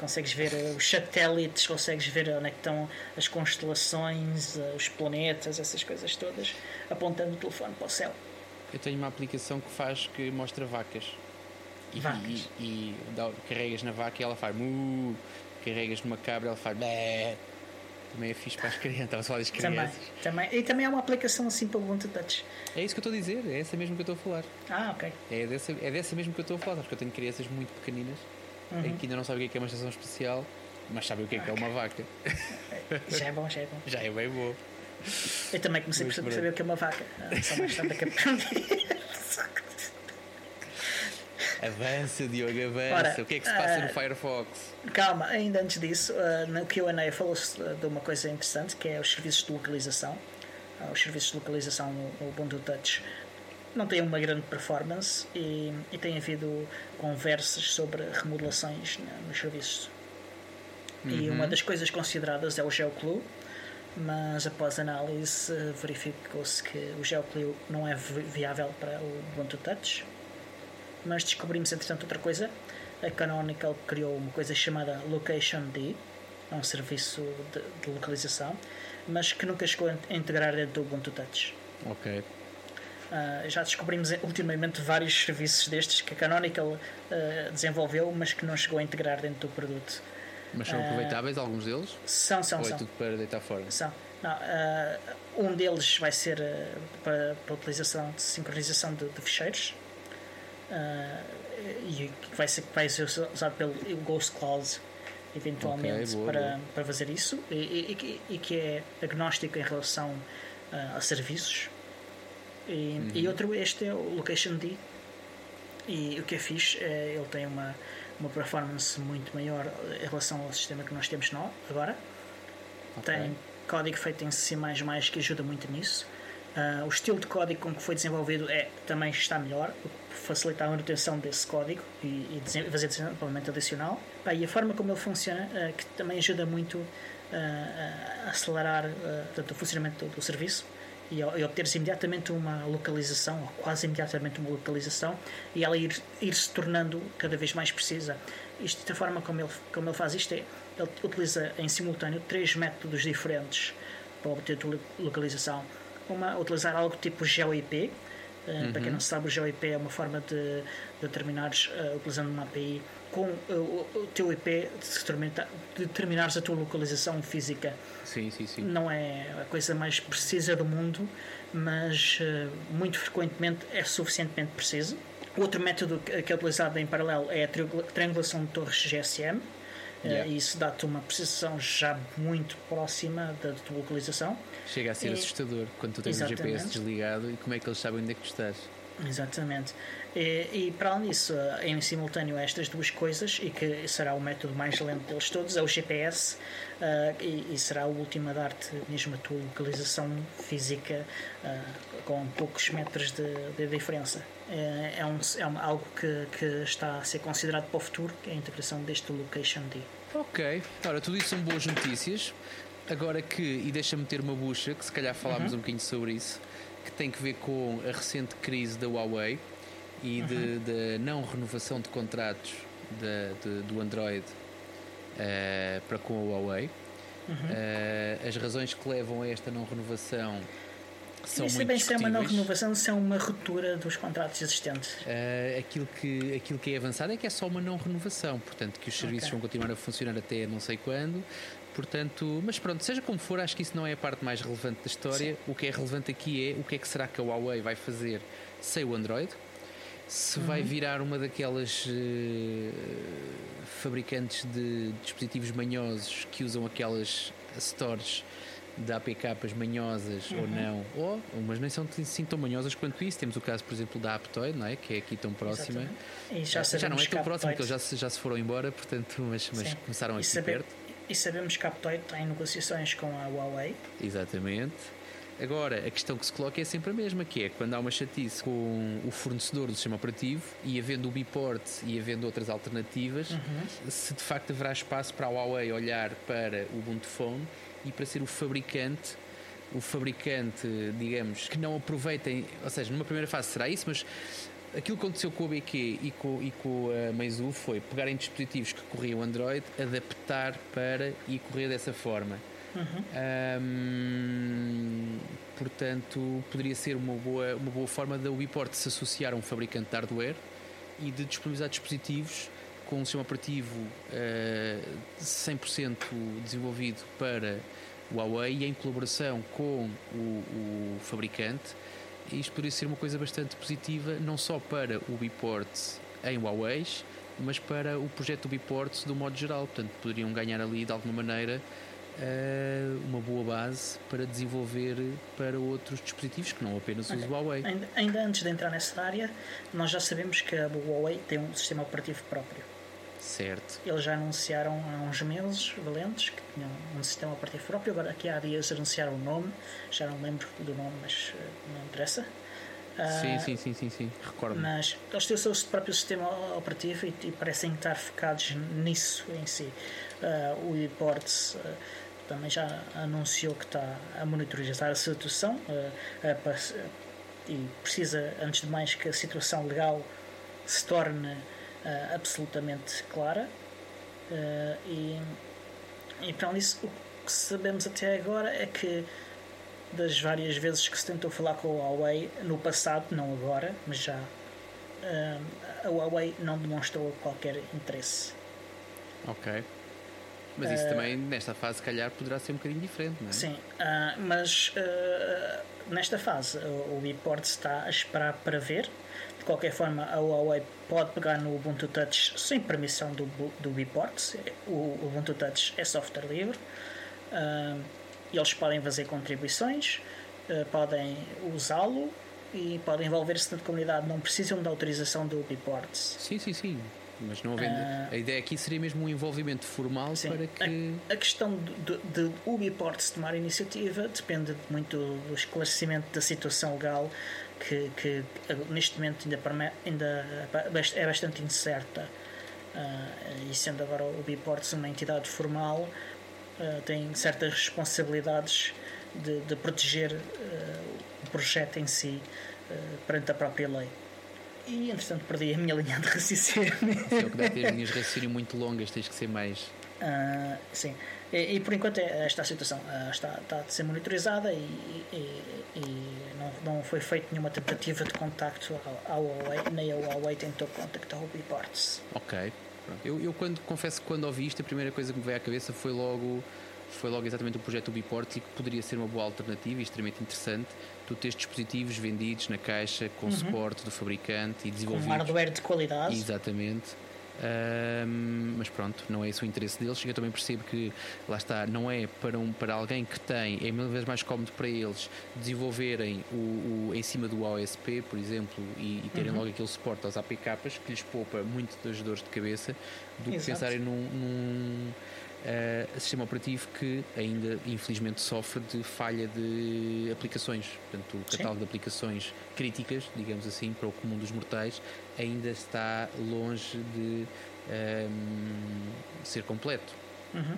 consegues ver os satélites, consegues ver onde é que estão as constelações, uh, os planetas, essas coisas todas, apontando o telefone para o céu. Eu tenho uma aplicação que faz que mostra vacas. E, vacas. e, e dá, carregas na vaca e ela faz mu, carregas numa cabra ela faz bé. Também é fixe para as crianças, estava a falar das crianças. Também, também. E também há uma aplicação assim para o Ubuntu Touch. É isso que eu estou a dizer, é essa mesmo que eu estou a falar. Ah, ok. É dessa, é dessa mesmo que eu estou a falar, porque eu tenho crianças muito pequeninas uhum. que ainda não sabem o que é, é uma estação especial, mas sabem o que é, okay. que é uma vaca. Já é bom, já é bom. Já é bem bom. Eu também comecei por saber o que é uma vaca. Ah, só mais tarde que aprendi. Avança, Diogo, avança. Ora, o que é que se passa uh, no Firefox? Calma, ainda antes disso, uh, no QA falou-se de uma coisa interessante que é os serviços de localização. Uh, os serviços de localização no Ubuntu Touch não têm uma grande performance e, e tem havido conversas sobre remodelações nos serviços. Uhum. E uma das coisas consideradas é o GeoClue, mas após análise verificou-se que o GeoClue não é viável para o Ubuntu Touch mas descobrimos entretanto outra coisa. A Canonical criou uma coisa chamada Location D, é um serviço de, de localização, mas que nunca chegou a integrar dentro do Ubuntu Touch. Ok. Uh, já descobrimos ultimamente vários serviços destes que a Canonical uh, desenvolveu, mas que não chegou a integrar dentro do produto. Mas são aproveitáveis alguns deles? São, são, Ou são. é tudo para deitar fora? São. Não, um deles vai ser para, para utilização de sincronização de, de ficheiros e que vai ser, vai ser usado pelo Ghost Cloud eventualmente okay, boa, para, boa. para fazer isso e, e, e, que é agnóstico em relação uh, a serviços e, uhum. e, outro este é o Location D e o que é fixe é ele tem uma, uma performance muito maior em relação ao sistema que nós temos agora okay. tem código feito em C++ que ajuda muito nisso uh, o estilo de código com que foi desenvolvido é, também está melhor facilitar a manutenção desse código e, e fazer desenvolvimento adicional. e a forma como ele funciona, uh, que também ajuda muito uh, a acelerar uh, o funcionamento do, do serviço e, e obteres imediatamente uma localização, ou quase imediatamente uma localização, e ela ir, ir se tornando cada vez mais precisa. Isto, da forma como ele, como ele faz isto, é, ele utiliza em simultâneo três métodos diferentes para obter a localização. Uma, utilizar algo tipo GeoIP, Uhum. Para quem não sabe, o GeoIP é uma forma de, determinares, uh, utilizando uma API, com uh, o teu IP, de determinares a tua localização física. Sim, sim, sim. Não é a coisa mais precisa do mundo, mas muito frequentemente é suficientemente preciso. Outro método que é utilizado em paralelo é a triangulação de torres GSM Yeah. E isso dá-te uma precisão já muito próxima da tua localização. Chega a ser e, assustador quando tu tens exatamente. o GPS desligado e como é que eles sabem onde é que tu estás. Exatamente. E, e, para além disso, em simultâneo a estas duas coisas, e que será o método mais lento deles todos, é o GPS, uh, e, e, será o último a dar-te mesmo a tua localização física uh, com poucos metros de, de diferença. É, é, um, é um, algo que, que, está a ser considerado para o futuro, que é a integração deste Location D. Ok, ora, tudo isso são boas notícias. Agora que, e deixa-me ter uma bucha, que se calhar falámos uhum. um bocadinho sobre isso, que tem que ver com a recente crise da Huawei e uhum. de, não renovação de contratos de, de, do Android uh, para com a Huawei. Uhum. Uh, as razões que levam a esta não renovação são muito bem se é uma não renovação, se é uma ruptura dos contratos existentes. Uh, aquilo, que, aquilo que é avançado é que é só uma não renovação, portanto, que os serviços okay. vão continuar a funcionar até não sei quando. Portanto, mas pronto, seja como for, acho que isso não é a parte mais relevante da história. Sim. O que é relevante aqui é o que é que será que a Huawei vai fazer sem o Android. Se uhum. vai virar uma daquelas uh, fabricantes de dispositivos manhosos que usam aquelas stores de APKs manhosas uhum. ou não, ou umas nem são assim tão manhosas quanto isso. Temos o caso, por exemplo, da Aptoid, não é? que é aqui tão próxima. E já, já não é tão próxima, porque eles já, se, já se foram embora, portanto, mas, mas começaram aqui saber, perto. E sabemos que a Aptoid está em negociações com a Huawei. Exatamente. Agora, a questão que se coloca é sempre a mesma, que é quando há uma chatice com o fornecedor do sistema operativo e havendo o Biport e havendo outras alternativas, uhum. se de facto haverá espaço para a Huawei olhar para o Ubuntu Phone e para ser o fabricante o fabricante, digamos, que não aproveitem, ou seja, numa primeira fase será isso, mas aquilo que aconteceu com o BQ e com, e com a Meizu foi pegarem dispositivos que corriam Android, adaptar para e correr dessa forma. Uhum. Um, portanto, poderia ser uma boa, uma boa forma da Ubiport se associar a um fabricante de hardware e de disponibilizar dispositivos com um sistema operativo uh, 100% desenvolvido para Huawei e em colaboração com o, o fabricante. Isto poderia ser uma coisa bastante positiva, não só para o Biport em Huawei, mas para o projeto do Biport do modo geral. Portanto, poderiam ganhar ali de alguma maneira uma boa base para desenvolver para outros dispositivos que não apenas okay. o Huawei. Ainda, ainda, antes de entrar nessa área, nós já sabemos que a Huawei tem um sistema operativo próprio. Certo. Eles já anunciaram há uns meses, valentes, que tinham um sistema operativo próprio. Agora, aqui há dias anunciaram o nome, já não lembro do nome, mas uh, não interessa. Uh, sim, sim, sim, sim, sim, recordo. Mas eles têm o seu próprio sistema operativo e, parecem estar focados nisso em si. Uh, o ePorts também já anunciou que está a monitorizar a situação e precisa, antes de mais, que a situação legal se torne uh, absolutamente clara uh, e, e para isso o que sabemos até agora é que das várias vezes que se tentou falar com a Huawei no passado, não agora, mas já a Huawei não demonstrou qualquer interesse. Ok. Mas isso uh, também, nesta fase, se calhar, poderá ser um bocadinho diferente, não é? Sim, uh, mas uh, nesta fase o ePort está a esperar para ver. De qualquer forma, a Huawei pode pegar no Ubuntu Touch sem permissão do, do ePort. O Ubuntu Touch é software livre. eles podem fazer contribuições, podem usá-lo e podem envolver-se na comunidade. Não precisam da autorização do ePort. Sim, sim, sim. Mas não havendo. Uh, a ideia aqui seria mesmo um envolvimento formal sim, para que. A, a questão de, de, de Ubiports tomar iniciativa depende muito do esclarecimento da situação legal que, que neste momento ainda, ainda é bastante incerta. Uh, e sendo agora o Ubiports uma entidade formal, uh, tem certas responsabilidades de, de proteger o projeto em si perante a própria lei. E entretanto perdi a minha linha de raciocínio. É o que dá ter linhas de raciocínio muito longas, tens que ser mais. Uh, sim. E, e, por enquanto é esta a situação uh, está, está a ser monitorizada e, e, e, não, não foi feita nenhuma tentativa de contacto ao, Huawei, nem a Huawei tentou contactar o Biports. Ok. Eu, eu quando, confesso que quando ouvi isto, a primeira coisa que me veio à cabeça foi logo foi logo exatamente o projeto Ubiports e que poderia ser uma boa alternativa e extremamente interessante tu tens dispositivos vendidos na caixa com uhum. suporte do fabricante e desenvolvidos. Com hardware de qualidade. Exatamente. Um, mas pronto, não é esse o interesse deles. Eu também percebo que, lá está, não é para, um, para alguém que tem, é mil vezes mais cómodo para eles desenvolverem o, o em cima do OSP, por exemplo, e, e terem uhum. logo aquele suporte às APKs que lhes poupa muito das dores de cabeça do Exato. que pensarem num, num uh, sistema operativo que ainda infelizmente sofre de falha de aplicações. Portanto, o catálogo Sim. de aplicações críticas, digamos assim, para o comum dos mortais, ainda está longe de um, ehm, ser completo. Uhum.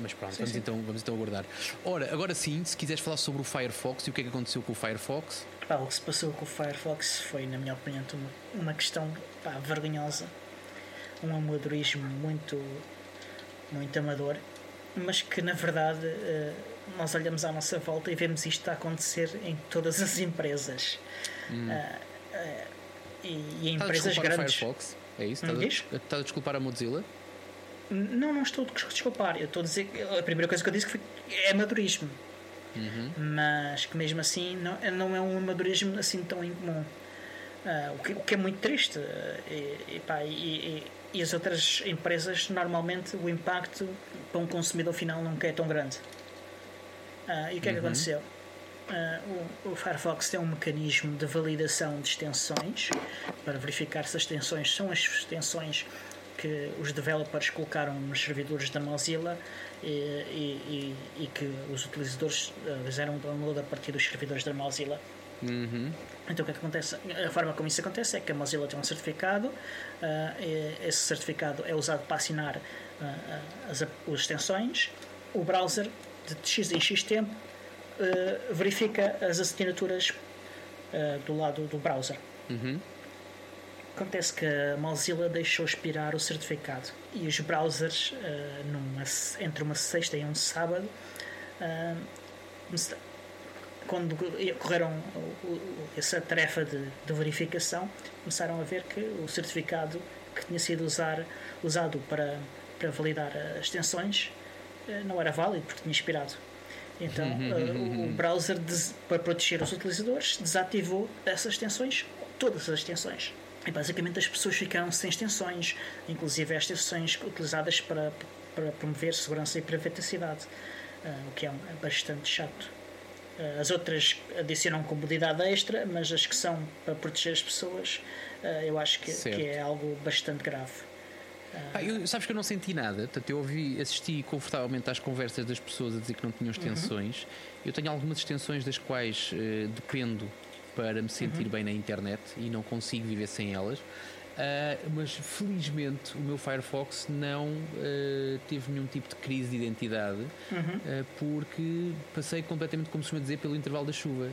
Mas pronto, sim, vamos, sim. Então, vamos então aguardar. Ora, agora sim, se quiseres falar sobre o Firefox e o que é que aconteceu com o Firefox. Pá, o que se passou com o Firefox foi, na minha opinião, uma, uma questão pá, vergonhosa. Um amadorismo muito muito amador, mas que na verdade eh, nós olhamos à nossa volta e vemos isto a acontecer em todas as empresas. Hum. Uh, uh, e, em empresas a grandes. A Firefox? É isso? Estás, a, estás a desculpar a Mozilla? Não, não estou a desculpar. Eu estou a dizer que a primeira coisa que eu disse foi é amadorismo. Uhum. Mas que mesmo assim não, não é um amadorismo assim tão incomum. Uh, o, que, o, que, é muito triste. E, e, pá, e, e as outras empresas, normalmente, o impacto para um consumidor final nunca é tão grande. Uh, e o que é que uhum. aconteceu? Uh, o, o, Firefox tem um mecanismo de validação de extensões para verificar se as extensões são as extensões que os developers colocaram nos servidores da Mozilla e, e, e, e que os utilizadores uh, fizeram download a partir dos servidores da Mozilla. Uhum. Então o que, é que acontece? A forma como isso acontece é que a Mozilla tem um certificado, uh, esse certificado é usado para assinar uh, as, as, extensões, o browser de X em X tempo uh, verifica as assinaturas do lado do browser. Uhum. Acontece que a Mozilla deixou expirar o certificado e os browsers, numa, entre uma sexta e um sábado, quando correram essa tarefa de, de, verificação, começaram a ver que o certificado que tinha sido usar, usado para, para validar as extensões eh, não era válido porque tinha expirado. Então, uh, o browser, para proteger os utilizadores, desativou essas extensões, todas as extensões. E basicamente as pessoas ficaram sem extensões, inclusive as extensões utilizadas para, para promover segurança e privacidade, uh, o que é, é bastante chato. Eh, as outras adicionam comodidade extra, mas as que são para proteger as pessoas, eh, eu acho que, que é algo bastante grave. Ah, eu, sabes que eu não senti nada, portanto, eu ouvi, assisti confortavelmente às conversas das pessoas a dizer que não tinham extensões. Uhum. Eu tenho algumas extensões das quais uh, dependo para me sentir uhum. bem na internet e não consigo viver sem elas. Uh, mas felizmente o meu Firefox não uh, teve nenhum tipo de crise de identidade uhum. uh, porque passei completamente, como se costuma dizer, pelo intervalo da chuva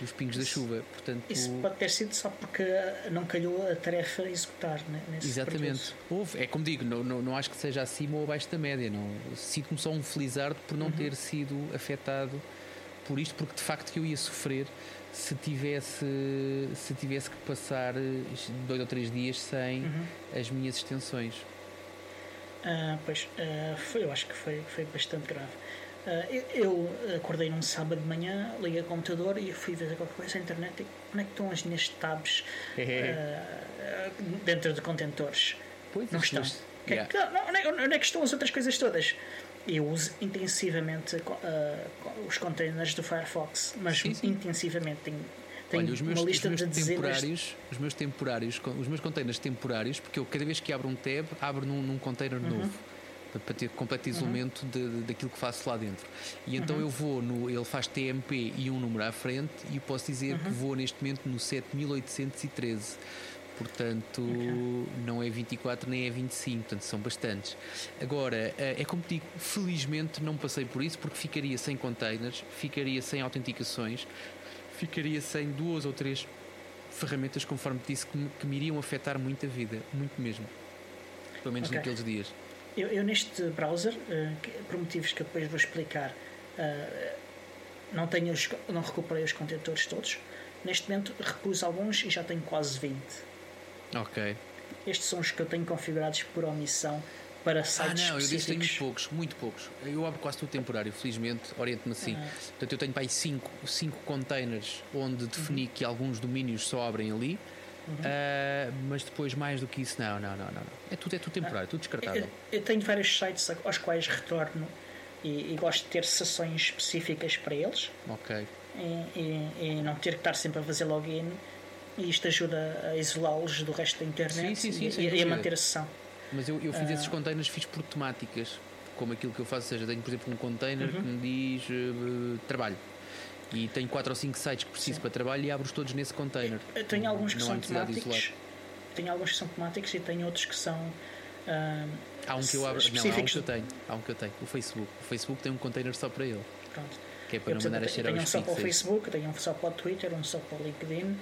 dos pingos da chuva. Portanto, Isso pode ter sido só porque não calhou a tarefa a executar né, Exatamente. Houve, é como digo, não, não, não, acho que seja acima ou abaixo da média. Não, sinto-me só um felizardo por não uhum. ter sido afetado por isto, porque de facto que eu ia sofrer se tivesse, se tivesse que passar dois ou três dias sem uhum. as minhas extensões. Uh, pois, uh, foi, eu acho que foi, foi bastante grave. Uh, eu, acordei num sábado de manhã, liguei o computador e fui ver qualquer coisa na internet e como é que estão as minhas tabs dentro de contentores? Pois, não estão. Yeah. é não, onde, é, onde é que estão as outras coisas todas? Eu uso intensivamente uh, os containers do Firefox, mas sim, sim. intensivamente. Tenho, tenho Olha, os meus, uma lista meus de temporários, os meus temporários, os meus containers temporários, porque eu cada vez que abro um tab, abro num, num container uhum. novo para ter completo uhum. isolamento uhum. de, de, daquilo que faço lá dentro. E então uhum. eu vou no. Ele faz TMP e um número à frente, e posso dizer que uhum. vou neste momento no 7813 portanto okay. não é 24 nem é 25, portanto são bastantes. Agora, eh, é como digo, felizmente não passei por isso porque ficaria sem containers, ficaria sem autenticações, ficaria sem duas ou três ferramentas, conforme disse, que me, que me iriam afetar muito a vida, muito mesmo. Pelo menos okay. naqueles dias. Eu, eu neste browser, uh, por motivos que depois vou explicar, uh, não, tenho os, não recuperei os contentores todos. Neste momento repus alguns e já tenho quase 20. Ok. Estes são os que eu tenho configurados por omissão para sites Ah, não, eu disse tenho muito poucos, muito poucos. Eu abro quase tudo temporário, felizmente, oriento-me assim. Ah. Portanto, eu tenho para aí 5 cinco, cinco containers onde defini uhum. que alguns domínios só abrem ali. Uhum. Uh, mas depois mais do que isso, não, não, não, não. É tudo, é tudo temporário, ah, tudo descartável. Eu, eu, tenho vários sites aos quais retorno e, e, gosto de ter sessões específicas para eles. Ok. E, e, e não ter que estar sempre a fazer login e isto ajuda a isolá-los do resto da internet sim, sim, sim, e, e, a manter a sessão. Mas eu, eu fiz uh, esses containers, fiz por temáticas, como aquilo que eu faço, ou seja, tenho por exemplo um container uh -huh. que me diz uh, trabalho e tenho 4 ou 5 sites que preciso para trabalho e abro-os todos nesse container. Eu tenho alguns que Não são temáticos, tenho alguns que são temáticos e tenho outros que são. Uh, há um que eu abro, não, há um que eu tenho, há um que eu tenho, o Facebook. O Facebook tem um container só para ele. Pronto. Que é para eu não mandar a cheirar Tenho um só para o Facebook, tenho um só para o Twitter, um só para o LinkedIn,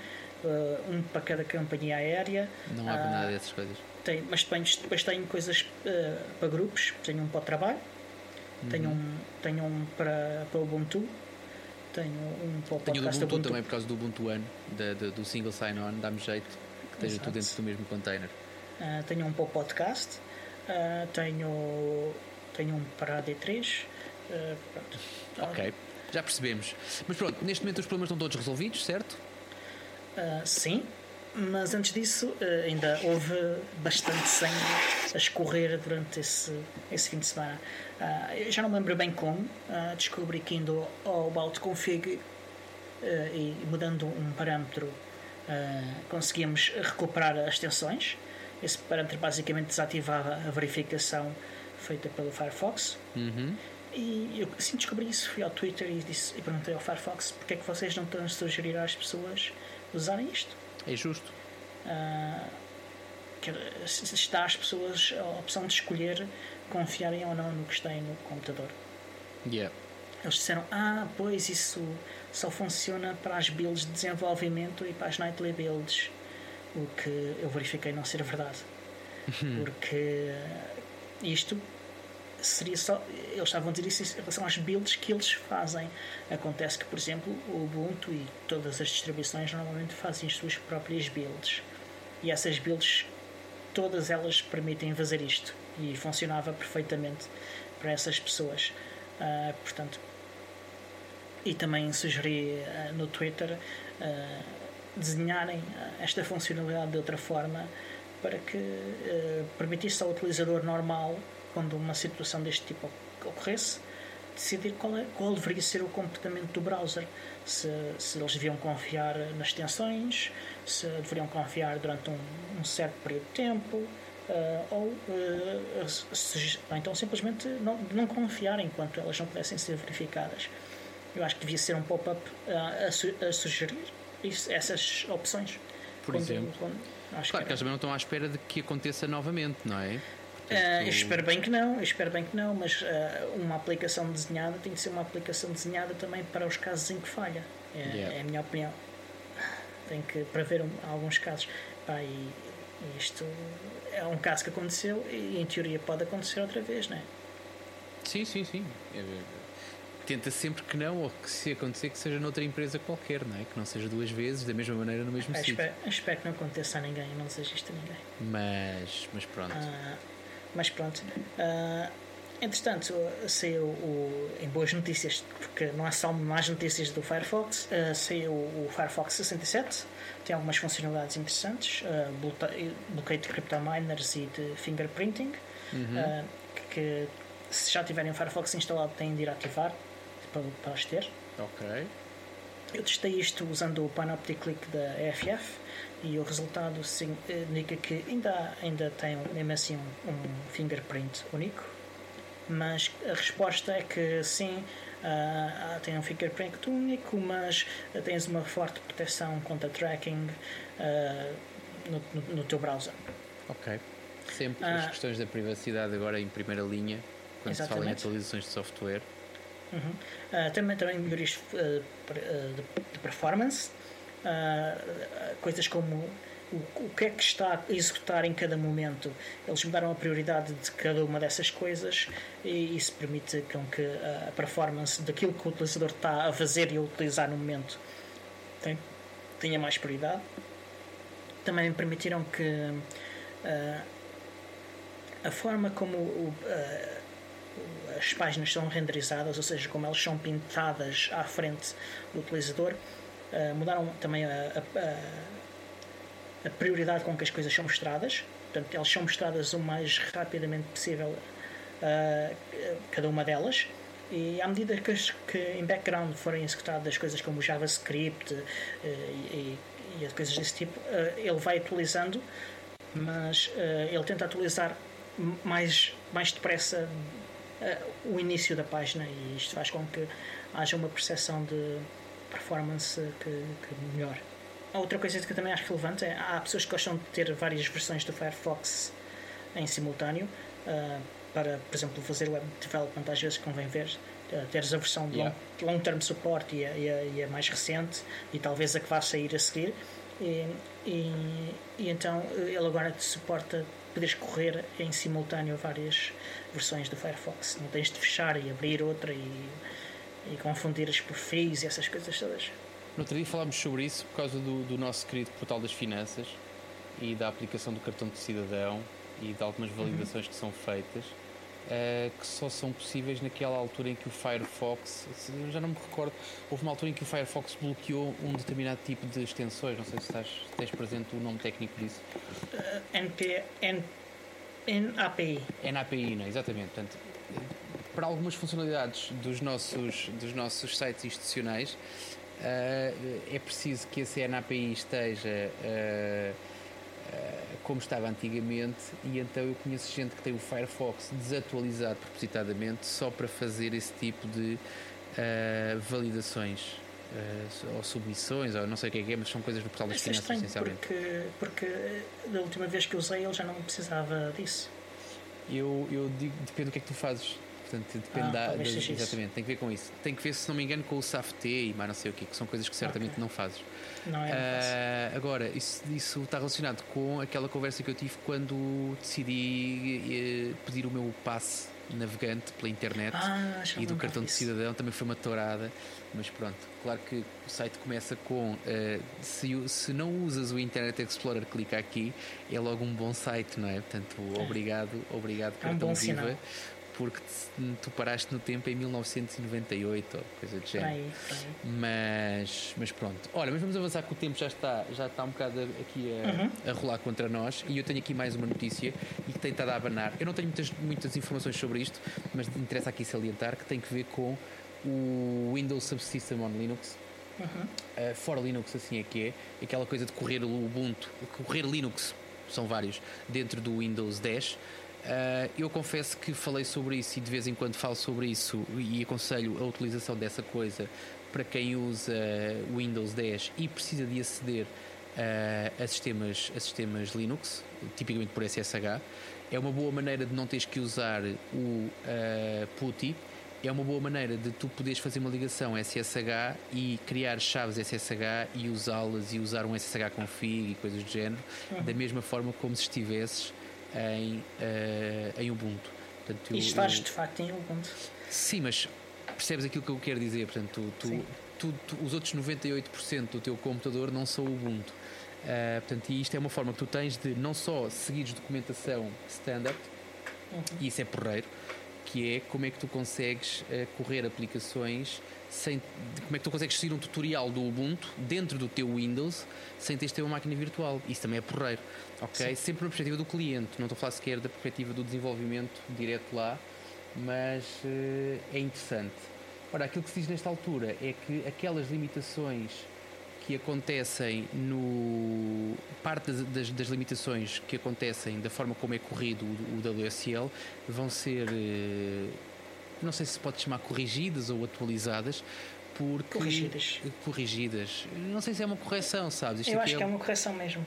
uh, um para cada companhia aérea. Não há uh, nada dessas coisas. Tem, mas depois, depois tenho coisas uh, para grupos, tenho um para o trabalho, uhum. tenho, um, tenho um para, para o Ubuntu, tenho um para o Tenho do Ubuntu, Ubuntu, também por causa do Ubuntu One, da, da, do single sign-on, dá-me jeito que esteja tudo dentro do mesmo container. Uh, tenho um para o podcast, uh, tenho, tenho um para a D3. Uh. Ok, já percebemos. Mas pronto, neste momento os problemas estão todos resolvidos, certo? Uh, sim, mas antes disso uh, ainda houve bastante sangue a escorrer durante esse, esse fim de semana. Uh, eu já não me lembro bem como, descobri que indo ao About Config e mudando um parâmetro conseguíamos recuperar as tensões. Esse parâmetro basicamente desativava a verificação feita pelo Firefox. Uhum. E eu assim descobri isso, fui ao Twitter e, disse, e perguntei ao Firefox porque é que vocês não estão a sugerir às pessoas usarem isto. É justo. Uh, que está às pessoas a opção de escolher confiarem ou não no que está no computador. Yeah. Eles disseram, ah, pois isso só funciona para as builds de desenvolvimento e para as nightly builds. O que eu verifiquei não ser verdade. Porque isto seria só. Eles estavam a dizer isso em relação às builds que eles fazem. Acontece que, por exemplo, o Ubuntu e todas as distribuições normalmente fazem as suas próprias builds. E essas builds, todas elas permitem fazer isto. E funcionava perfeitamente para essas pessoas. Uh, portanto, e também sugeri uh, no Twitter uh, desenharem esta funcionalidade de outra forma para que permitisse ao utilizador normal quando uma situação deste tipo ocorresse, decidir qual, é, qual deveria ser o comportamento do browser. Se, se eles deviam confiar nas extensões, se deveriam confiar durante um, um certo período de tempo, uh, ou, uh, se, ou então simplesmente não, não confiar enquanto elas não pudessem ser verificadas. Eu acho que devia ser um pop-up uh, a, a, sugerir isso, essas opções. Por quando, exemplo. Quando, claro que, que eles também não estão à espera de que aconteça novamente, não é? Uh, espero bem que não, espero bem que não, mas uh, uma aplicação desenhada tem que ser uma aplicação desenhada também para os casos em que falha. É, yeah. é a minha opinião. Tem que prever um, alguns casos. Pá, e, isto é um caso que aconteceu e em teoria pode acontecer outra vez, não é? Sim, sim, sim. É, tenta sempre que não, ou que se acontecer que seja noutra empresa qualquer, não é? Que não seja duas vezes, da mesma maneira, no mesmo é, sítio. Espero, espero, que não aconteça a ninguém, não desejo isto a ninguém. Mas, mas pronto. Uh, mas pronto. Uh, entretanto, saiu o, em boas notícias, porque não há só más notícias do Firefox, uh, saiu o Firefox 67, tem algumas funcionalidades interessantes, bloqueio de cryptominers e de fingerprinting, uhum. que se já tiverem o Firefox instalado têm de ir ativar para, para as ter. Ok. Eu testei isto usando o Panoptic Click da EFF e o resultado sim, indica que ainda, ainda tem mesmo assim um, um fingerprint único, mas a resposta é que sim, uh, tem um fingerprint único, mas tens uma forte proteção contra tracking uh, no, no, no, teu browser. Ok. Sempre uh, as questões da privacidade agora em primeira linha quando Exatamente. se fala em atualizações de software. Uhum. Uh, também, também melhorias de, performance, uh, coisas como o, o que é que está a executar em cada momento. Eles mudaram a prioridade de cada uma dessas coisas e isso permite com que a performance daquilo que o utilizador está a fazer e a utilizar no momento tem, tenha mais prioridade. Também permitiram que a forma como o, as páginas são renderizadas, ou seja, como elas são pintadas à frente do utilizador, uh, mudaram também a, a, a, prioridade com que as coisas são mostradas. Portanto, elas são mostradas o mais rapidamente possível, uh, cada uma delas. E à medida que, as, que em background forem executadas coisas como JavaScript uh, e, e, coisas desse tipo, ele vai atualizando, mas ele tenta atualizar mais, mais depressa o início da página e isto faz com que haja uma percepção de performance que, que melhor. Outra coisa que eu também acho relevante é há pessoas que gostam de ter várias versões do Firefox em simultâneo uh, para, por exemplo, fazer web development às vezes convém ver uh, teres a versão de long, long term support e a, e, a, e a, mais recente e talvez a que vá sair a seguir e, e, e então ele agora te suporta poderes correr em simultâneo várias versões do Firefox. Não tens de fechar e abrir outra e, e confundir os perfis e essas coisas todas. No outro dia falámos sobre isso por causa do, do nosso querido portal das finanças e da aplicação do cartão de cidadão e de algumas uhum. validações uhum. que são feitas. Uh, que só são possíveis naquela altura em que o Firefox, já não me recordo, houve uma altura em que o Firefox bloqueou um determinado tipo de extensões, não sei se estás, tens presente o nome técnico disso. Uh, NP, N, NAPI. NAPI, não, é? exatamente. Portanto, para algumas funcionalidades dos nossos, dos nossos sites institucionais, uh, é preciso que esse NAPI esteja como estava antigamente, e então eu conheço gente que tem o Firefox desatualizado propositadamente só para fazer esse tipo de uh, validações. Uh, ou submissões, ou não sei o que é, é mas são coisas do portal das finanças, essencialmente. Porque, porque da última vez que usei ele já não precisava disso. Eu, eu digo, depende do que é que tu fazes. Portanto, depende ah, da, da exatamente, tem que ver com isso. Tem que ver, se não me engano, com o SAFT e mais não sei o que, que são coisas que certamente okay. não fazes. Não é uh, agora, isso, isso está relacionado com aquela conversa que eu tive quando decidi uh, pedir o meu passe navegante pela internet ah, e do cartão de cidadão também foi uma tourada mas pronto, claro que o site começa com uh, se, se não usas o Internet Explorer clica aqui, é logo um bom site, não é? Portanto, é. obrigado, obrigado é um bom Viva sinal porque tu paraste no tempo em 1998 ou coisa de género. Aí, aí. Mas, mas pronto. Olha, mas vamos avançar que o tempo já está, já está um bocado aqui a, uhum. a rolar contra nós e eu tenho aqui mais uma notícia e que tem estado a abanar. Eu não tenho muitas, muitas informações sobre isto, mas interessa aqui salientar que tem que ver com o Windows Subsystem on Linux. Uhum. Uh, for Linux, assim é que é. Aquela coisa de correr o Ubuntu, correr Linux, são vários, dentro do Windows 10. Uh, eu confesso que falei sobre isso e de vez em quando falo sobre isso e aconselho a utilização dessa coisa para quem usa Windows 10 e precisa de aceder uh, a, sistemas, a sistemas Linux, tipicamente por SSH. É uma boa maneira de não teres que usar o uh, PuTTY. É uma boa maneira de tu poderes fazer uma ligação SSH e criar chaves SSH e usá-las e usar um SSH config e coisas do género, da mesma forma como se estivesses em, uh, em Ubuntu. Portanto, Isto faz de facto em Ubuntu. Sim, mas percebes aquilo que eu quero dizer. Portanto, tu, tu, tu, tu, os outros 98% do teu computador não são Ubuntu. Uh, portanto, e isto é uma forma que tu tens de não só seguires documentação standard, uhum. e isso é porreiro, que é como é que tu consegues uh, correr aplicações sem, como é que tu consegues seguir um tutorial do Ubuntu dentro do teu Windows sem teres de ter uma máquina virtual. Isso também é porreiro, ok? Sim. Sempre na perspectiva do cliente, não estou a falar sequer da perspectiva do desenvolvimento direto lá, mas uh, é interessante. Ora, aquilo que se diz nesta altura é que aquelas limitações que acontecem no. parte das, das, das, limitações que acontecem da forma como é corrido o, o WSL vão ser. Uh, não sei se pode chamar corrigidas ou atualizadas, porque. Corrigidas. Corrigidas. Não sei se é uma correção, sabes? Isto Eu acho é que é uma correção mesmo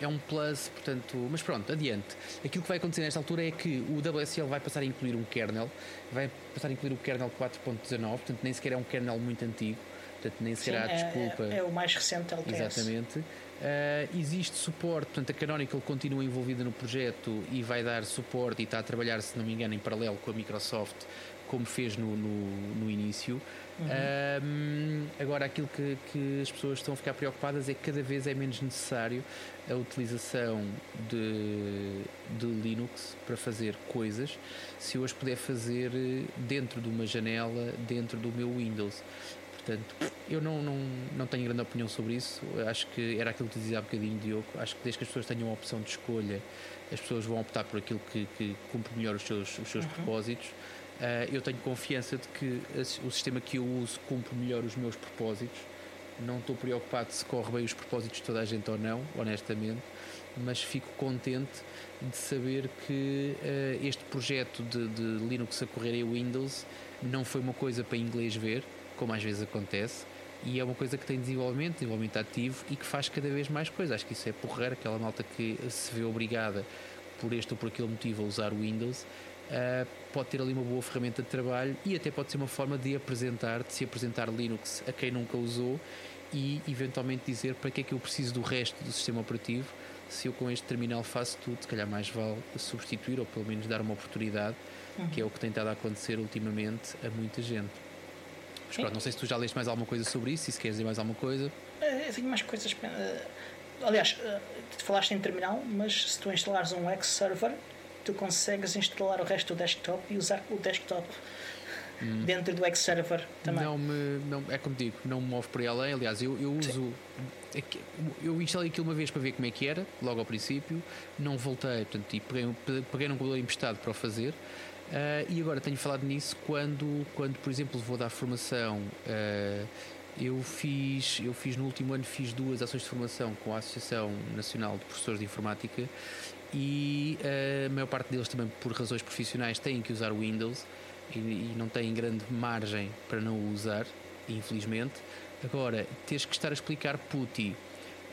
é um plus, portanto, mas pronto, adiante. Aquilo que vai acontecer nesta altura é que o WSL vai passar a incluir um kernel, vai passar a incluir o kernel 4.19, portanto nem sequer é um kernel muito antigo, portanto nem sequer Sim, há é, desculpa. É, é, o mais recente LTS. Exatamente. Uh, existe suporte, portanto a Canonical continua envolvida no projeto e vai dar suporte e está a trabalhar, se não me engano, em paralelo com a Microsoft, como fez no, no, no início. Uhum. agora, aquilo que, que, as pessoas estão a ficar preocupadas é que cada vez é menos necessário a utilização de, de Linux para fazer coisas se eu as puder fazer dentro de uma janela, dentro do meu Windows. Portanto, eu não, não, não tenho grande opinião sobre isso. Acho que era aquilo que dizia há bocadinho, Diogo. Acho que desde que as pessoas tenham a opção de escolha, as pessoas vão optar por aquilo que, que cumpre melhor os seus, os seus uhum. propósitos. Uh, eu tenho confiança de que o sistema que eu uso cumpre melhor os meus propósitos. Não estou preocupado se corre bem os propósitos de toda a gente ou não, honestamente, mas fico contente de saber que uh, este projeto de, de, Linux a correr em Windows não foi uma coisa para inglês ver, como às vezes acontece, e é uma coisa que tem desenvolvimento, desenvolvimento ativo e que faz cada vez mais coisas. Acho que isso é porreiro, aquela malta que se vê obrigada por este ou por aquele motivo a usar o Windows uh, pode ter ali uma boa ferramenta de trabalho e até pode ser uma forma de apresentar, de se apresentar Linux a quem nunca usou e eventualmente dizer para que é que eu preciso do resto do sistema operativo se eu com este terminal faço tudo, se calhar mais vale substituir ou pelo menos dar uma oportunidade, uhum. que é o que tem estado a acontecer ultimamente a muita gente. Mas pronto, não sei se tu já leste mais alguma coisa sobre isso, e se queres dizer mais alguma coisa. Eh, eu tenho mais coisas. Eh, aliás, falaste em terminal, mas se tu instalares um X server, tu consegues instalar o resto do desktop e usar o desktop hum. dentro do X-Server também. Não me, não, é como digo, não me move por ela. Aliás, eu, eu uso. É eu instalei aquilo uma vez para ver como é que era, logo ao princípio, não voltei, portanto, e peguei, peguei num computador emprestado para o fazer. Uh, e agora tenho falado nisso quando, quando por exemplo, vou dar formação. Uh, eu fiz, eu fiz no último ano fiz duas ações de formação com a Associação Nacional de Professores de Informática e eh, a maior parte deles também por razões profissionais têm que usar o Windows e, e não têm grande margem para não o usar, infelizmente. Agora, tens que estar a explicar PuTTY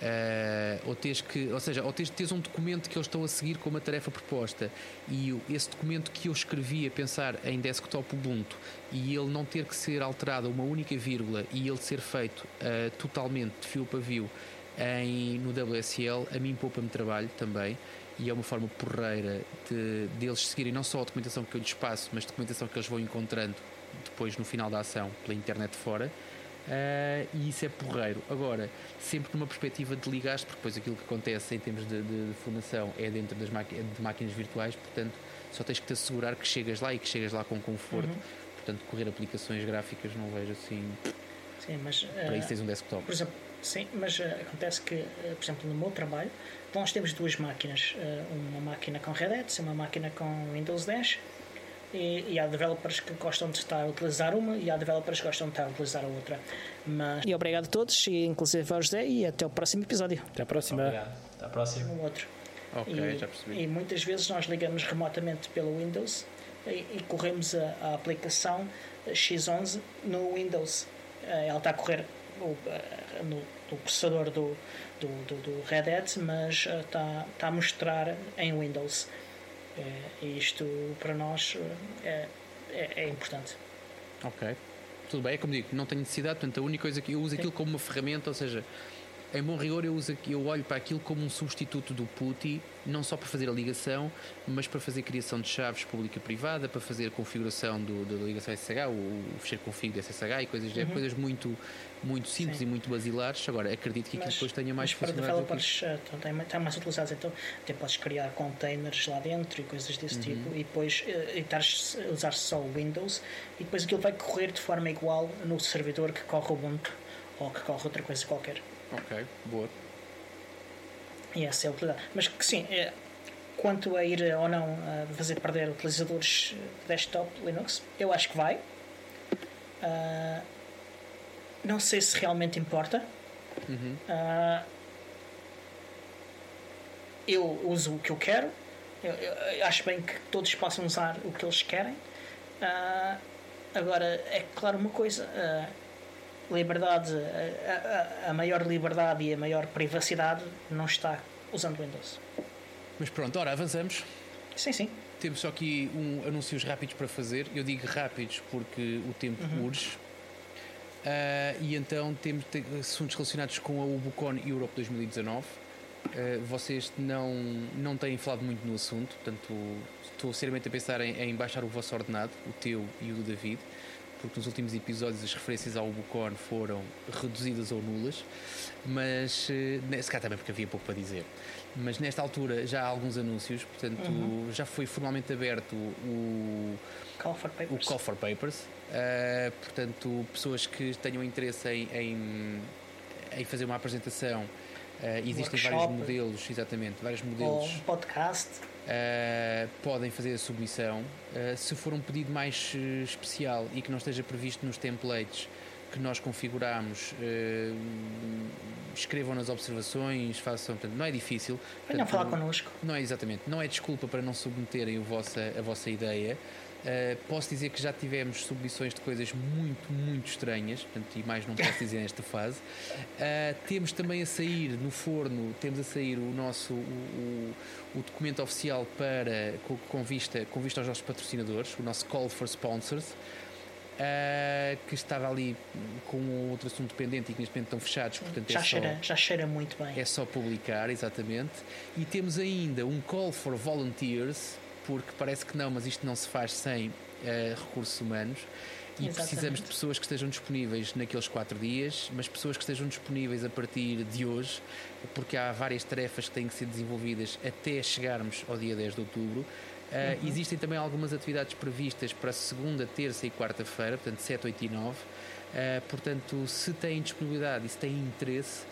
Uh, ou tens que, ou seja, ou tens, tens um documento que eles estão a seguir com uma tarefa proposta e esse documento que eu escrevi a pensar em desktop Ubuntu e ele não ter que ser alterado uma única vírgula e ele ser feito uh, totalmente de fio para fio em, no WSL, a mim poupa-me trabalho também e é uma forma porreira de, de eles seguirem não só a documentação que eu lhes passo, mas a documentação que eles vão encontrando depois no final da ação pela internet fora. Uh, e isso é porreiro. Agora, sempre numa perspectiva de ligaste, porque depois aquilo que acontece em termos de, de, de fundação é dentro das de máquinas virtuais, portanto, só tens que te assegurar que chegas lá e que chegas lá com conforto. Uhum. Portanto, correr aplicações gráficas não vejo assim. Sim, mas. Para uh, isso tens um desktop. Por exemplo, sim, mas uh, acontece que, por exemplo, no meu trabalho, nós temos duas máquinas, eh, uma máquina com Red Hat e uma máquina com Windows 10 e, e, há developers que gostam de estar a utilizar uma e há developers que gostam de estar a utilizar a outra. Mas... E obrigado a todos, e inclusive ao José, e até o próximo episódio. Até a próxima. Obrigado. Até a próxima. Um outro. Ok, e, já percebi. E muitas vezes nós ligamos remotamente pelo Windows e, e corremos a, a, aplicação X11 no Windows. Eh, ela está a correr no, no processador do, do, do, do Red Hat, mas está, uh, está a mostrar em Windows. É, e isto para nós é, é, é, importante. Ok. Tudo bem, é como digo, não tenho necessidade, portanto a única coisa que eu uso aquilo como uma ferramenta, ou seja, em bom rigor, eu, uso, eu olho para aquilo como um substituto do PuTTY, não só para fazer a ligação, mas para fazer criação de chaves pública-privada, para fazer a configuração do, da ligação SSH, o, o fecheiro config de SSH e coisas, uhum. coisas muito, muito simples Sim. e muito basilares. Agora, acredito que aquilo depois tenha mais mas para developers uh, tem, mais utilizados, então até podes criar containers lá dentro e coisas desse uhum. tipo, e depois uh, e usar só o Windows, e depois aquilo vai correr de forma igual no servidor que corre o Ubuntu ou que corre outra coisa qualquer. Ok, boa. E essa é a utilidade. Mas que sim, é, quanto a ir ou não a fazer perder utilizadores de desktop Linux, eu acho que vai. Uh, não sei se realmente importa. Uhum. Uh, eu uso o que eu quero. Eu, eu, acho bem que todos possam usar o que eles querem. Uh, agora, é claro uma coisa: liberdade, a, a, a, maior liberdade e a maior privacidade não está usando Windows. Mas pronto, ora, avançamos. Sim, sim. Temos só aqui um anúncios rápidos para fazer. Eu digo rápidos porque o tempo uhum. urge. Uh, e então temos assuntos relacionados com a Ubucon Europe 2019. Uh, ah, vocês não, não têm falado muito no assunto, portanto estou seriamente a pensar em, em baixar o vosso ordenado, o teu e o do David porque nos últimos episódios as referências ao Bucon foram reduzidas ou nulas, mas eh, se calhar também porque havia pouco para dizer. Mas nesta altura já há alguns anúncios, portanto uhum. já foi formalmente aberto o Call for Papers. O Call for Papers. Uh, portanto, pessoas que tenham interesse em, em, em fazer uma apresentação, uh, existem Workshop. vários modelos, exatamente, vários modelos. Ou um podcast Uh, podem fazer a submissão. Uh, se for um pedido mais uh, especial e que não esteja previsto nos templates que nós configuramos, escrevam nas observações, façam. Portanto, não é difícil. Venham falar connosco. Não é exatamente. Não é desculpa para não submeterem a vossa, a vossa ideia. Uh, posso dizer que já tivemos submissões de coisas muito, muito estranhas, portanto, e mais não posso dizer nesta fase. Uh, temos também a sair no forno, temos a sair o nosso o, o, o documento oficial para com, com, vista, com vista aos nossos patrocinadores, o nosso Call for Sponsors. Uh, que estava ali com outro assunto pendente e que neste momento estão fechados, portanto já, é cheira, só, já cheira muito bem. É só publicar, exatamente. E temos ainda um call for volunteers, porque parece que não, mas isto não se faz sem uh, recursos humanos. E Exatamente. precisamos de pessoas que estejam disponíveis naqueles quatro dias, mas pessoas que estejam disponíveis a partir de hoje, porque há várias tarefas que têm que ser desenvolvidas até chegarmos ao dia 10 de outubro. Uh, uhum. Existem também algumas atividades previstas para segunda, terça e quarta-feira, portanto 7, 8 e 9. Uh, eh, portanto, se têm disponibilidade e se têm interesse,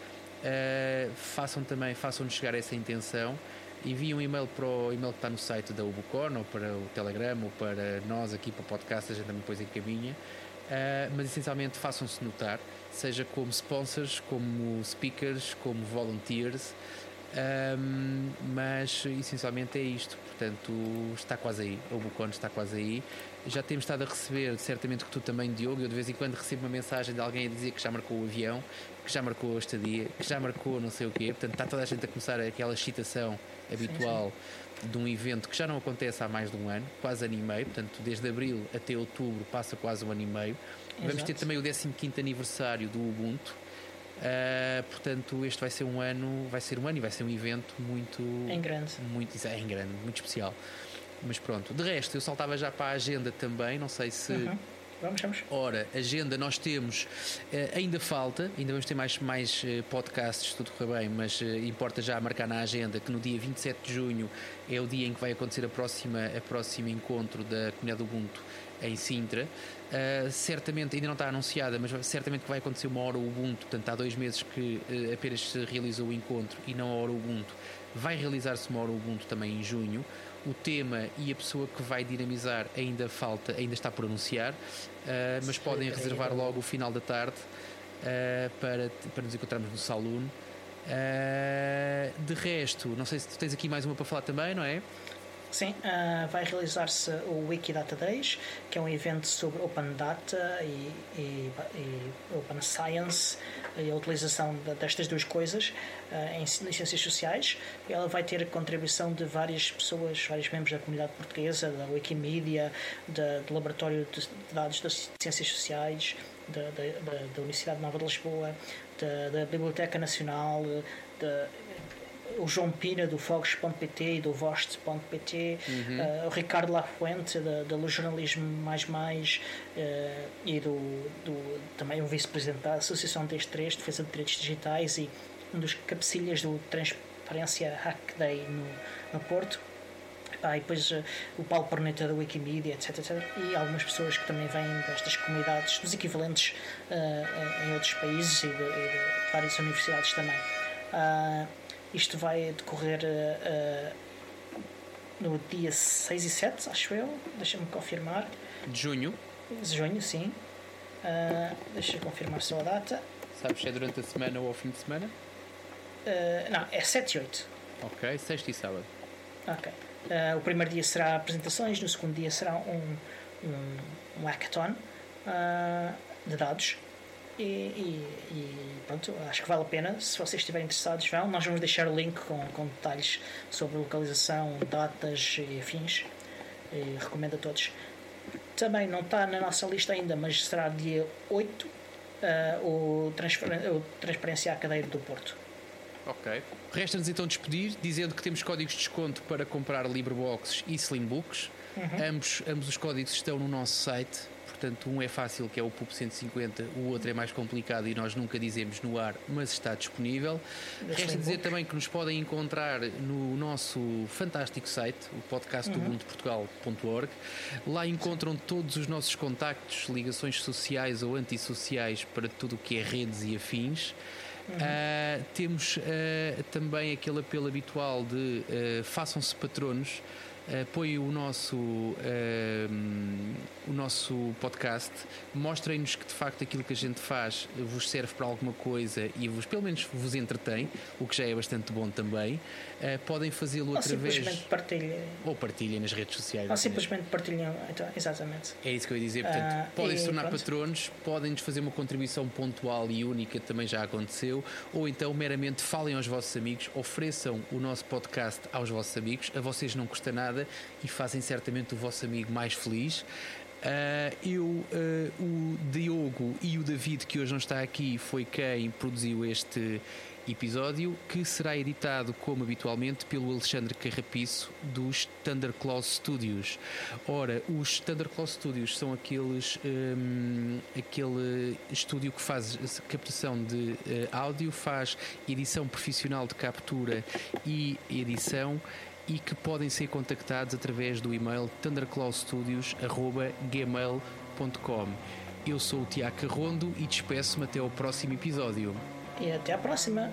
uh, façam também, façam-nos chegar essa intenção enviem um e-mail para o e-mail que está no site da Ubucon ou para o Telegram ou para nós aqui para o podcast, a gente também depois encaminha. Uh, mas essencialmente façam-se notar, seja como sponsors, como speakers, como volunteers, um, mas essencialmente é isto. Portanto, está quase aí. O Bucon está quase aí. Já temos estado a receber, certamente que tu também, Diogo. Eu de vez em quando recebo uma mensagem de alguém a dizer que já marcou o avião, que já marcou a estadia, que já marcou não sei o quê. Portanto, está toda a gente a começar aquela excitação habitual sim, sim. de um evento que já não acontece há mais de um ano, quase ano e meio. Portanto, desde abril até outubro passa quase um ano e meio. Exato. Vamos ter também o 15 aniversário do Ubuntu. Uh, portanto, este vai ser um ano, vai ser um ano e vai ser um evento muito. Em grande. Muito, é em grande, muito especial. Mas pronto, de resto, eu saltava já para a agenda também, não sei se. Uhum. Vamos, vamos. Ora, agenda nós temos, uh, ainda falta, ainda vamos ter mais, mais uh, podcasts, tudo correr bem, mas uh, importa já marcar na agenda que no dia 27 de junho é o dia em que vai acontecer a próxima, a próximo encontro da comunidade Ubuntu em Sintra. Uh, certamente, ainda não está anunciada, mas certamente que vai acontecer uma hora Ubuntu. Portanto, há dois meses que uh, apenas se realizou o encontro e não a hora Ubuntu. Vai realizar-se uma hora Ubuntu também em junho. O tema e a pessoa que vai dinamizar ainda falta, ainda está por anunciar, uh, mas podem reservar logo o final da tarde para, para nos encontrarmos no Saloon. de resto, não sei se tu tens aqui mais uma para falar também, não é? Sim, uh, vai realizar-se o Wikidata Days, que é um evento sobre Open Data e, e, e Open Science e a utilização de, destas duas coisas uh, em, ciências sociais. Ela vai ter a contribuição de várias pessoas, vários membros da comunidade portuguesa, da Wikimedia, do Laboratório de Dados das Ciências Sociais, da Universidade Nova de Lisboa, da, da Biblioteca Nacional, da, o João Pina do Fogos.pt e do Vost.pt, uhum. uh, o Ricardo Lafuente da, do Jornalismo Mais Mais uh, e do, do, também o vice-presidente da Associação DS3, Defesa de Direitos Digitais e um dos cabecilhas do Transparência Hack Day no, no Porto. Ah, e depois uh, o Paulo Perneta da Wikimedia, etc, etc. E algumas pessoas que também vêm destas comunidades, dos equivalentes uh, em outros países e de, e de, várias universidades também. Uh, isto vai decorrer uh, no dia 6 e 7, acho eu. Deixa-me confirmar. De junho? De junho, sim. Uh, deixa eu confirmar só a data. Sabes se é durante a semana ou ao fim de semana? Uh, não, é 7 e 8. Ok, sexta e sábado. Ok. Uh, o primeiro dia será apresentações, no segundo dia será um, um, um hackathon de dados e, e, e, pronto, acho que vale a pena. Se vocês estiverem interessados, vão. Nós vamos deixar o link com, com detalhes sobre localização, datas e afins. E recomendo a todos. Também não está na nossa lista ainda, mas será dia 8 uh, o, transfer, o Transparência à Cadeira do Porto. Ok. Resta-nos então despedir, dizendo que temos códigos de desconto para comprar Libreboxes e Slimbooks. Uhum. Ambos, ambos os códigos estão no nosso site Portanto, um é fácil, que é o PUP 150, o outro é mais complicado e nós nunca dizemos no ar, mas está disponível. Resta dizer também que nos podem encontrar no nosso fantástico site, o podcastubuntuportugal.org. Uhum. Lá encontram todos os nossos contactos, ligações sociais ou antissociais para tudo o que é redes e afins. Uhum. Uh, temos uh, também aquele apelo habitual de uh, façam-se patronos apoiem o nosso, uh, o nosso podcast, mostrem-nos que de facto aquilo que a gente faz vos serve para alguma coisa e vos, pelo menos vos entretém, o que já é bastante bom também. Uh, podem fazê-lo através. Simplesmente partilhem. Ou partilhem nas redes sociais. Ou simplesmente partilhem, então, exatamente. É isso que eu ia dizer. Portanto, uh, podem se tornar pronto. patronos, podem-nos fazer uma contribuição pontual e única, também já aconteceu, ou então meramente falem aos vossos amigos, ofereçam o nosso podcast aos vossos amigos, a vocês não custa nada e fazem certamente o vosso amigo mais feliz. Uh, eu, uh, o Diogo e o David, que hoje não está aqui, foi quem produziu este episódio, que será editado, como habitualmente, pelo Alexandre Carrapiço dos Thunderclaw Studios. Ora, os Thunderclaw Studios são aqueles um, aquele estúdio que faz captação de uh, áudio, faz edição profissional de captura e edição e que podem ser contactados através do e-mail thunderclawstudios.gmail.com. Eu sou o Tiago Carrondo e despeço-me até ao próximo episódio. E até à próxima!